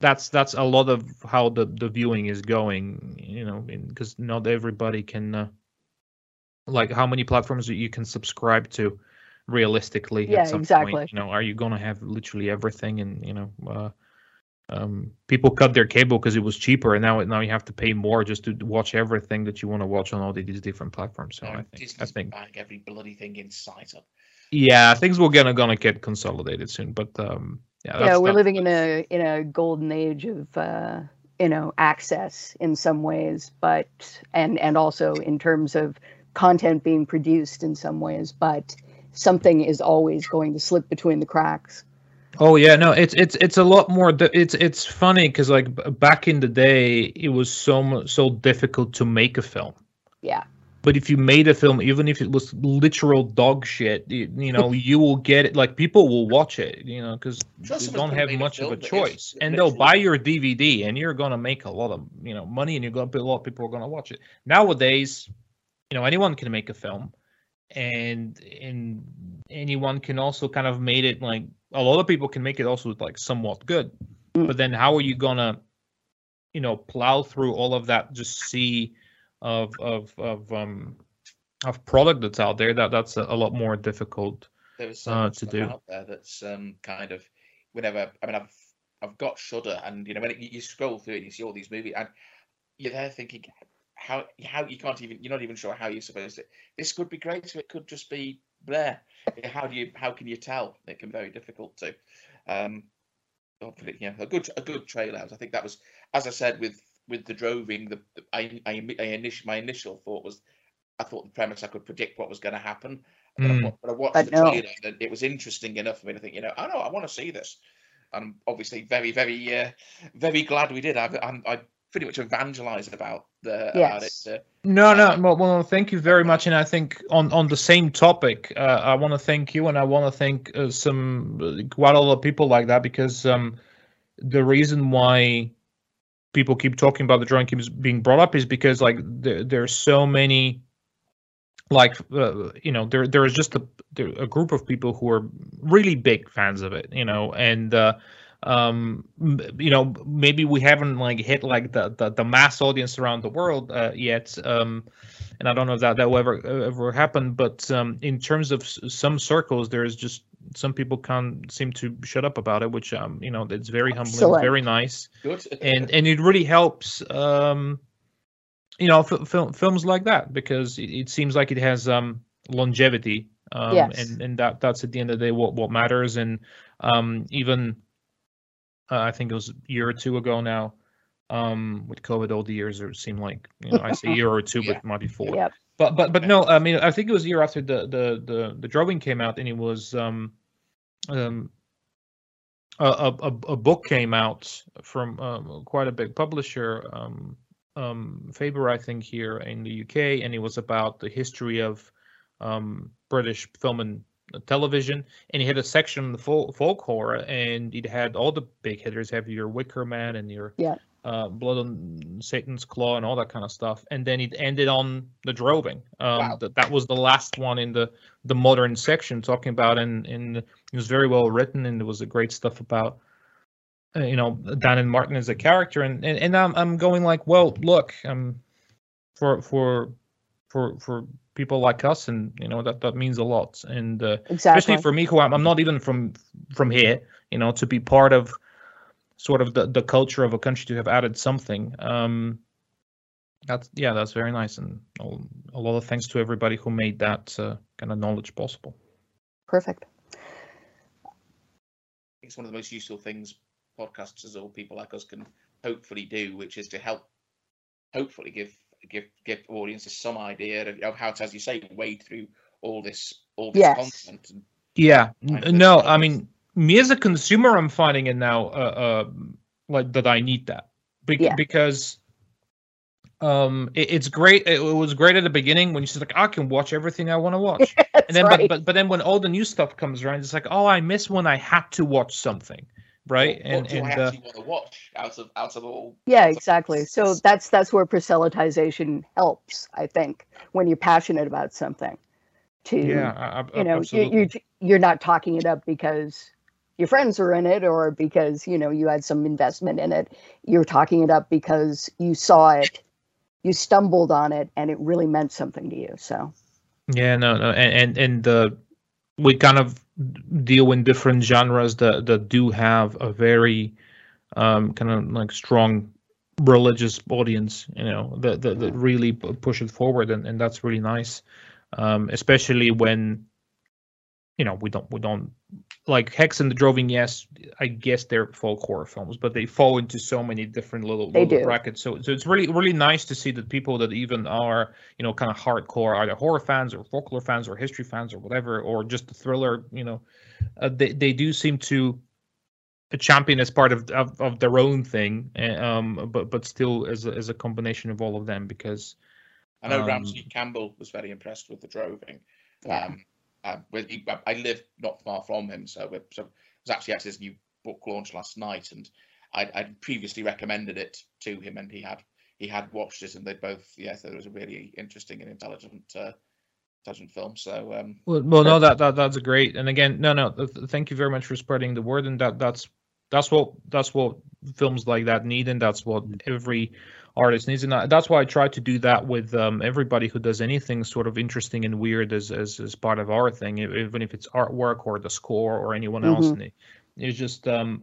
that's that's a lot of how the the viewing is going. You know, because not everybody can. Uh, like how many platforms that you can subscribe to realistically Yeah, at some exactly. point you know are you going to have literally everything and you know uh, um, people cut their cable because it was cheaper and now now you have to pay more just to watch everything that you want to watch on all these different platforms so No, i think i think buying every bloody thing in sight up. Yeah things will gonna gonna get consolidated soon but um yeah yeah, we're living in a in a golden age of uh, you know access in some ways, but and and also in terms of content being produced in some ways, but something is always going to slip between the cracks. Oh yeah, no, it's it's it's a lot more. It's it's funny because like back in the day, it was so so difficult to make a film. Yeah. But if you made a film, even if it was literal dog shit, you, you know, you will get it. Like people will watch it, you know, because you don't have make a much of a film that is choice, and they'll buy your DVD, and you're gonna make a lot of you know money, and you're gonna be a lot of people are gonna watch it. Nowadays, you know, anyone can make a film, and and anyone can also kind of made it like a lot of people can make it also like somewhat good Mm. but then how are you gonna you know plow through all of that just sea of of of um of product that's out there that that's a, a lot more difficult There is so uh, to do. out there that's um, kind of whenever. I mean, I've I've got Shudder, and you know when it, you scroll through it, you see all these movies, and you're there thinking how how you can't even you're not even sure how you're supposed to. This could be great, or it could just be there. How do you how can you tell? It can be very difficult to. Um, hopefully, yeah, a good a good trailer. I think that was as I said with with the droving. The, the I, I, I initial my initial thought was I thought the premise I could predict what was going to happen. But, Mm. I, but I watched But the no. trailer and it was interesting enough for me to think, you know, I know I want to see this. I'm obviously very, very, uh, very glad we did. I've, I'm, I pretty much evangelized about the about it. Yes. Uh, no no Um, well, well thank you very much and i think on on the same topic uh, i want to thank you and i want to thank uh, some uh, quite a lot of people like that because um the reason why people keep talking about the Droving keeps being brought up is because like there, are so many like uh, you know there there is just a there, a group of people who are really big fans of it you know and uh um you know maybe we haven't like hit like the the, the mass audience around the world uh, yet um and i don't know if that that will ever ever happen but um in terms of s- some circles there's just some people can't seem to shut up about it which um you know it's very humbling Excellent. very nice good. and and it really helps um you know f- film, films like that because it, it seems like it has um longevity um Yes. and and that that's at the end of the day what what matters and um even uh, i think it was a year or two ago now um with covid all the years it seemed like you know i say year or two but Yeah. it might be four Yep. But but but no i mean i think it was a year after the the the, the Droving came out and it was um um a, a, a book came out from um, quite a big publisher, um, um, Faber, I think, here in the UK, and it was about the history of um, British film and television. And he had a section on the folk, folk horror, and it had all the big hitters, have your Wicker Man and your Yeah. Uh, Blood on Satan's Claw and all that kind of stuff. And then it ended on the Droving. Um, Wow. that, that was the last one in the the modern section talking about and and it was very well written and there was a great stuff about uh, you know Dan and Martin as a character and and, and I'm I'm going like well look um for for for for people like us and you know that that means a lot and uh, Exactly. especially for me who I'm, I'm not even from from here you know to be part of sort of the, the culture of a country to have added something um that's yeah that's very nice and a a lot of thanks to everybody who made that uh, kind of knowledge possible Perfect. it's one of the most useful things podcasters or people like us can hopefully do, which is to help, hopefully give give give audiences some idea of, of how to, as you say, wade through all this all this Yes. content. And yeah Kind n- of no i things. mean me as a consumer i'm finding it now uh, uh like that i need that Bec- Yeah. because um it, it's great it, was great at the beginning when you said like i can watch everything i want to watch That's and then right. but, but but then when all the new stuff comes around it's like oh i miss when i had to watch something right what, and what do and I uh, want to watch out of out of all? yeah, exactly. So that's that's where proselytization helps, I think, when you're passionate about something. To yeah I- I- you know, you, you you're not talking it up because your friends are in it or because you know you had some investment in it. You're talking it up because you saw it, you stumbled on it, and it really meant something to you. So Yeah, no, no, and and, and uh, we kind of deal in different genres that that do have a very um, kind of like strong religious audience, you know, that that, that really push it forward, and, and that's really nice, um, especially when you know we don't we don't like Hex and the Droving. Yes, I guess they're folk horror films, but they fall into so many different little, They little do. brackets. So so it's really really nice to see that people that even are you know kind of hardcore either horror fans or folklore fans or history fans or whatever or just the thriller you know uh, they they do seem to champion as part of of, of their own thing uh, um but but still as a, as a combination of all of them because I know Um, Ramsey Campbell was very impressed with the droving. Yeah. Um, uh, he, I live not far from him, so, so it was actually at his new book launch last night, and I'd, I'd previously recommended it to him, and he had he had watched it, and they both yeah, thought it was a really interesting and intelligent uh, intelligent film. So um, well, well no that, that that's great and again no no th- thank you very much for spreading the word and that that's that's what that's what films like that need and that's what every artist needs and that's why i try to do that with um, everybody who does anything sort of interesting and weird as as, as part of our thing even if it's artwork or the score or anyone else Mhm. and it, it's just um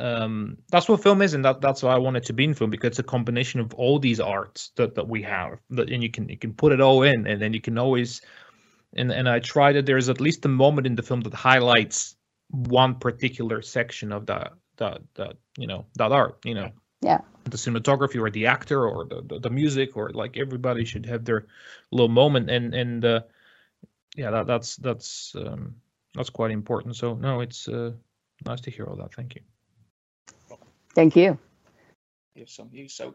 um that's what film is and that that's why i want it to be in film because it's a combination of all these arts that, that we have that and you can you can put it all in and then you can always and and I try that there's at least a moment in the film that highlights one particular section of that that that you know that art you know Yeah. the cinematography or the actor or the, the, the music or like everybody should have their little moment and and uh, yeah that that's that's um, that's quite important so no it's uh, nice to hear all that thank you thank you. give some use. So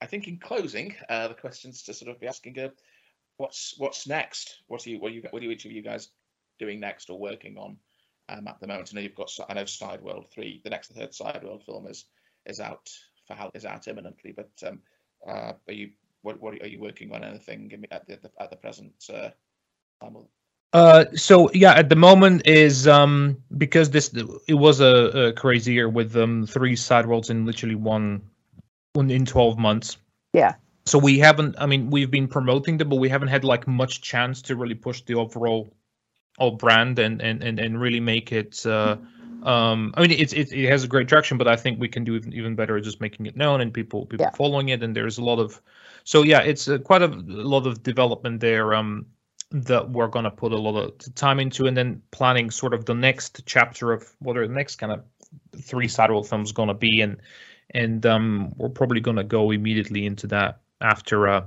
I think in closing, uh, the questions to sort of be asking, uh, what's what's next? What are you what are you what are each of you guys doing next or working on um, at the moment? I know you've got I know Sideworld three, the next the third Sideworld film is is out for how is out imminently. But um, uh, are you what what are you working on anything in- at the at the present uh, time? Uh, so yeah, at the moment is um because this it was a, a crazy year with um three Sideworlds in literally one one in twelve months. Yeah. So we haven't. I mean, we've been promoting them, but we haven't had like much chance to really push the overall, all brand and and and, and really make it. Uh, um, I mean, it's it, it has a great traction, but I think we can do even, even better at just making it known and people people Yeah. following it. And there's a lot of, so yeah, it's uh, quite a, lot of development there. Um, that we're gonna put a lot of time into, and then planning sort of the next chapter of what are the next kind of three Sideworld films gonna be, and and um, we're probably gonna go immediately into that after uh,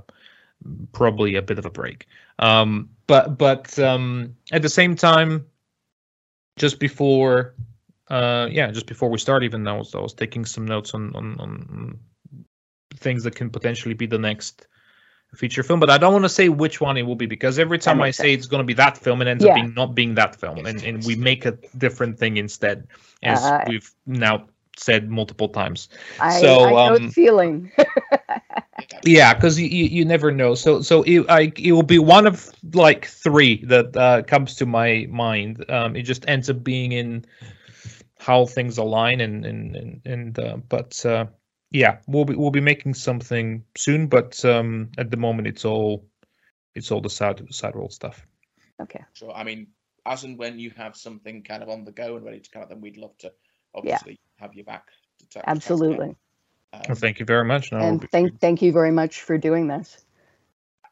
probably a bit of a break. Um, but but um, at the same time, just before uh, yeah, just before we start, even I was I was taking some notes on on, on things that can potentially be the next feature film, but I don't want to say which one it will be because every time I say it's going to be that film, it ends Yeah. up being not being that film, and, and we make a different thing instead, as Uh, we've now said multiple times. I, So, I know um, the feeling. Yeah, because you, you you never know. So so it I it will be one of like three that uh, comes to my mind. Um, it just ends up being in how things align and and and, and uh, but uh, yeah, we'll be we'll be making something soon. But um, at the moment, it's all it's all the side Sideworld stuff. okay. So I mean, as and when you have something kind of on the go and ready to come out, then we'd love to obviously have you back. To ta- to. Absolutely. Um, Well, thank you very much. No, it'll and be- thank thank you very much for doing this.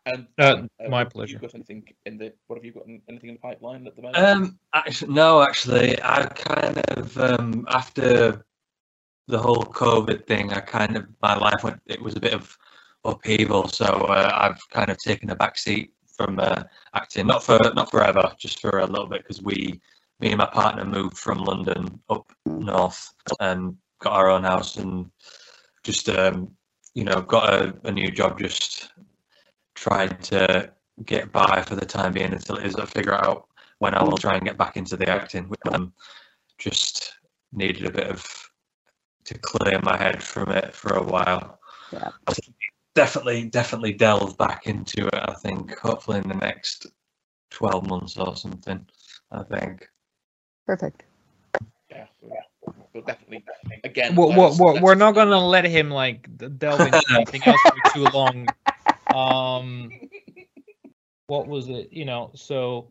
and, Uh, um, my what- pleasure. You got anything in the? What have you got? in- Anything in the pipeline at the moment? Um, actually, no, actually, I kind of um after the whole COVID thing, I kind of my life went. It was a bit of upheaval, so uh, I've kind of taken a back seat from uh, acting. Not for not forever, just for a little bit, because we, me and my partner, moved from London up north and got our own house and just um you know got a, a new job. Just tried to get by for the time being until it is I figure out when I will try and get back into the acting. With them, just needed a bit of to clear my head from it for a while. Yeah. Definitely, definitely delve back into it. I think hopefully in the next twelve months or something. I think. Perfect. yeah, we'll, we'll definitely again. Well, let well, us- well, let we're not gonna let him like delve into anything else for too long. Um, what was it? You know, so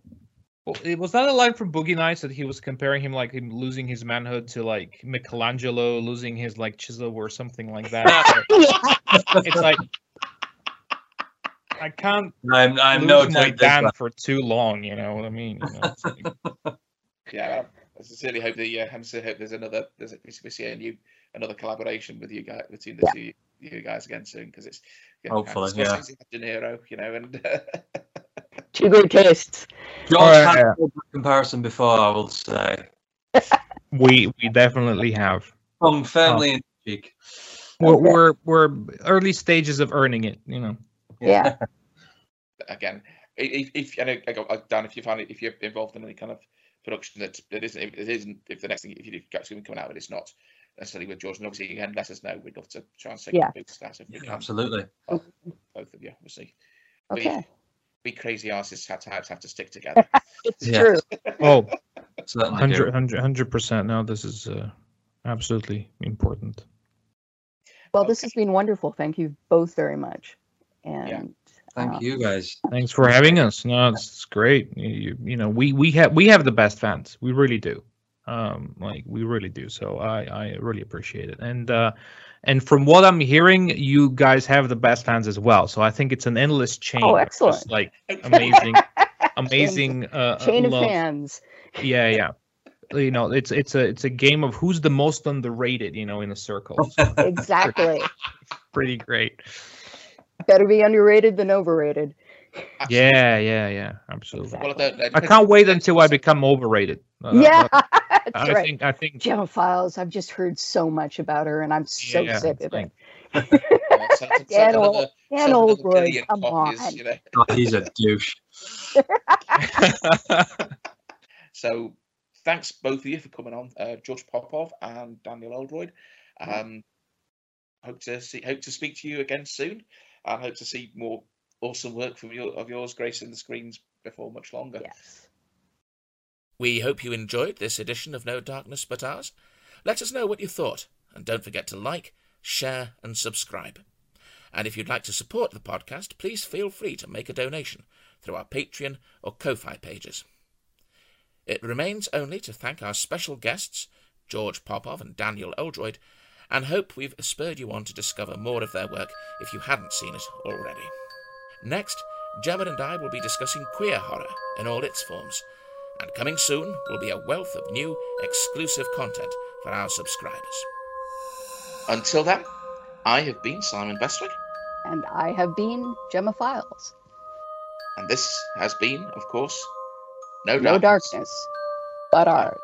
well, it was that a line from Boogie Nights that he was comparing him like him losing his manhood to like Michelangelo losing his like chisel or something like that. it's like I can't I'm I'm lose no my Jake this Dan for too long. You know what I mean? You know, it's like- Yeah, well, I sincerely hope the uh, I sincerely hope there's another there's a, we see a new another collaboration with you guys between the two you guys again soon because it's you know, Hopefully, Scorsese's De Niro, you know, and Two good tastes. George Alright, had a good comparison before, I will say. we we definitely have. Hung firmly in the cheek. We're, we're we're early stages of earning it. You know. Yeah. again, i- if, if I know, I go, uh, Dan, if you find it, if you're involved in any kind of production that that isn't, if it isn't, if the next thing, if you get something coming out, but it's not necessarily with George, and obviously again, let us know. We'd love to try and take Yeah. a big stat if we Yeah, can. absolutely. Both of you, obviously. We- Okay. We crazy artists have to have, have to stick together. It's true. Oh, Certainly 100 do. 100 percent. No, this is uh, absolutely important. Well, this has been wonderful. Thank you both very much. And Thank uh, you guys. Thanks for having us. No, it's, it's great. You, you, you know, we we have we have the best fans. We really do. Um, like we really do. So I I really appreciate it. And uh, and from what I'm hearing, you guys have the best fans as well. So I think it's an endless chain. Oh, of just, excellent. like amazing, amazing uh, uh, chain of love. fans. Yeah, yeah. You know, it's it's a it's a game of who's the most underrated. You know, in a circle. So Exactly. pretty great. Better be underrated than overrated. Yeah, yeah, yeah. Absolutely. Well, I, don't, I can't wait until I become overrated. Yeah, I that's right. think I think Gemma Files. I've just heard so much about her, and I'm so Yeah, sick of it. Dan, Dan Ol- Dan Oldroyd, come on. You know? Oh, he's a douche. So thanks both of you for coming on, uh, George Popov and Daniel Oldroyd. Um, hope to see, hope to speak to you again soon, and hope to see more awesome work from your of yours gracing the screens before much longer. Yes. We hope you enjoyed this edition of No Darkness But Ours. Let us know what you thought, and don't forget to like, share, and subscribe. And if you'd like to support the podcast, please feel free to make a donation through our Patreon or Ko-Fi pages. It remains only to thank our special guests, George Popov and Daniel Oldroyd, and hope we've spurred you on to discover more of their work if you hadn't seen it already. Next, Gemma and I will be discussing queer horror in all its forms, and coming soon will be a wealth of new, exclusive content for our subscribers. Until then, I have been Simon Bestwick, And I have been Gemma Files. and this has been, of course, No No Darkness. darkness, but ours.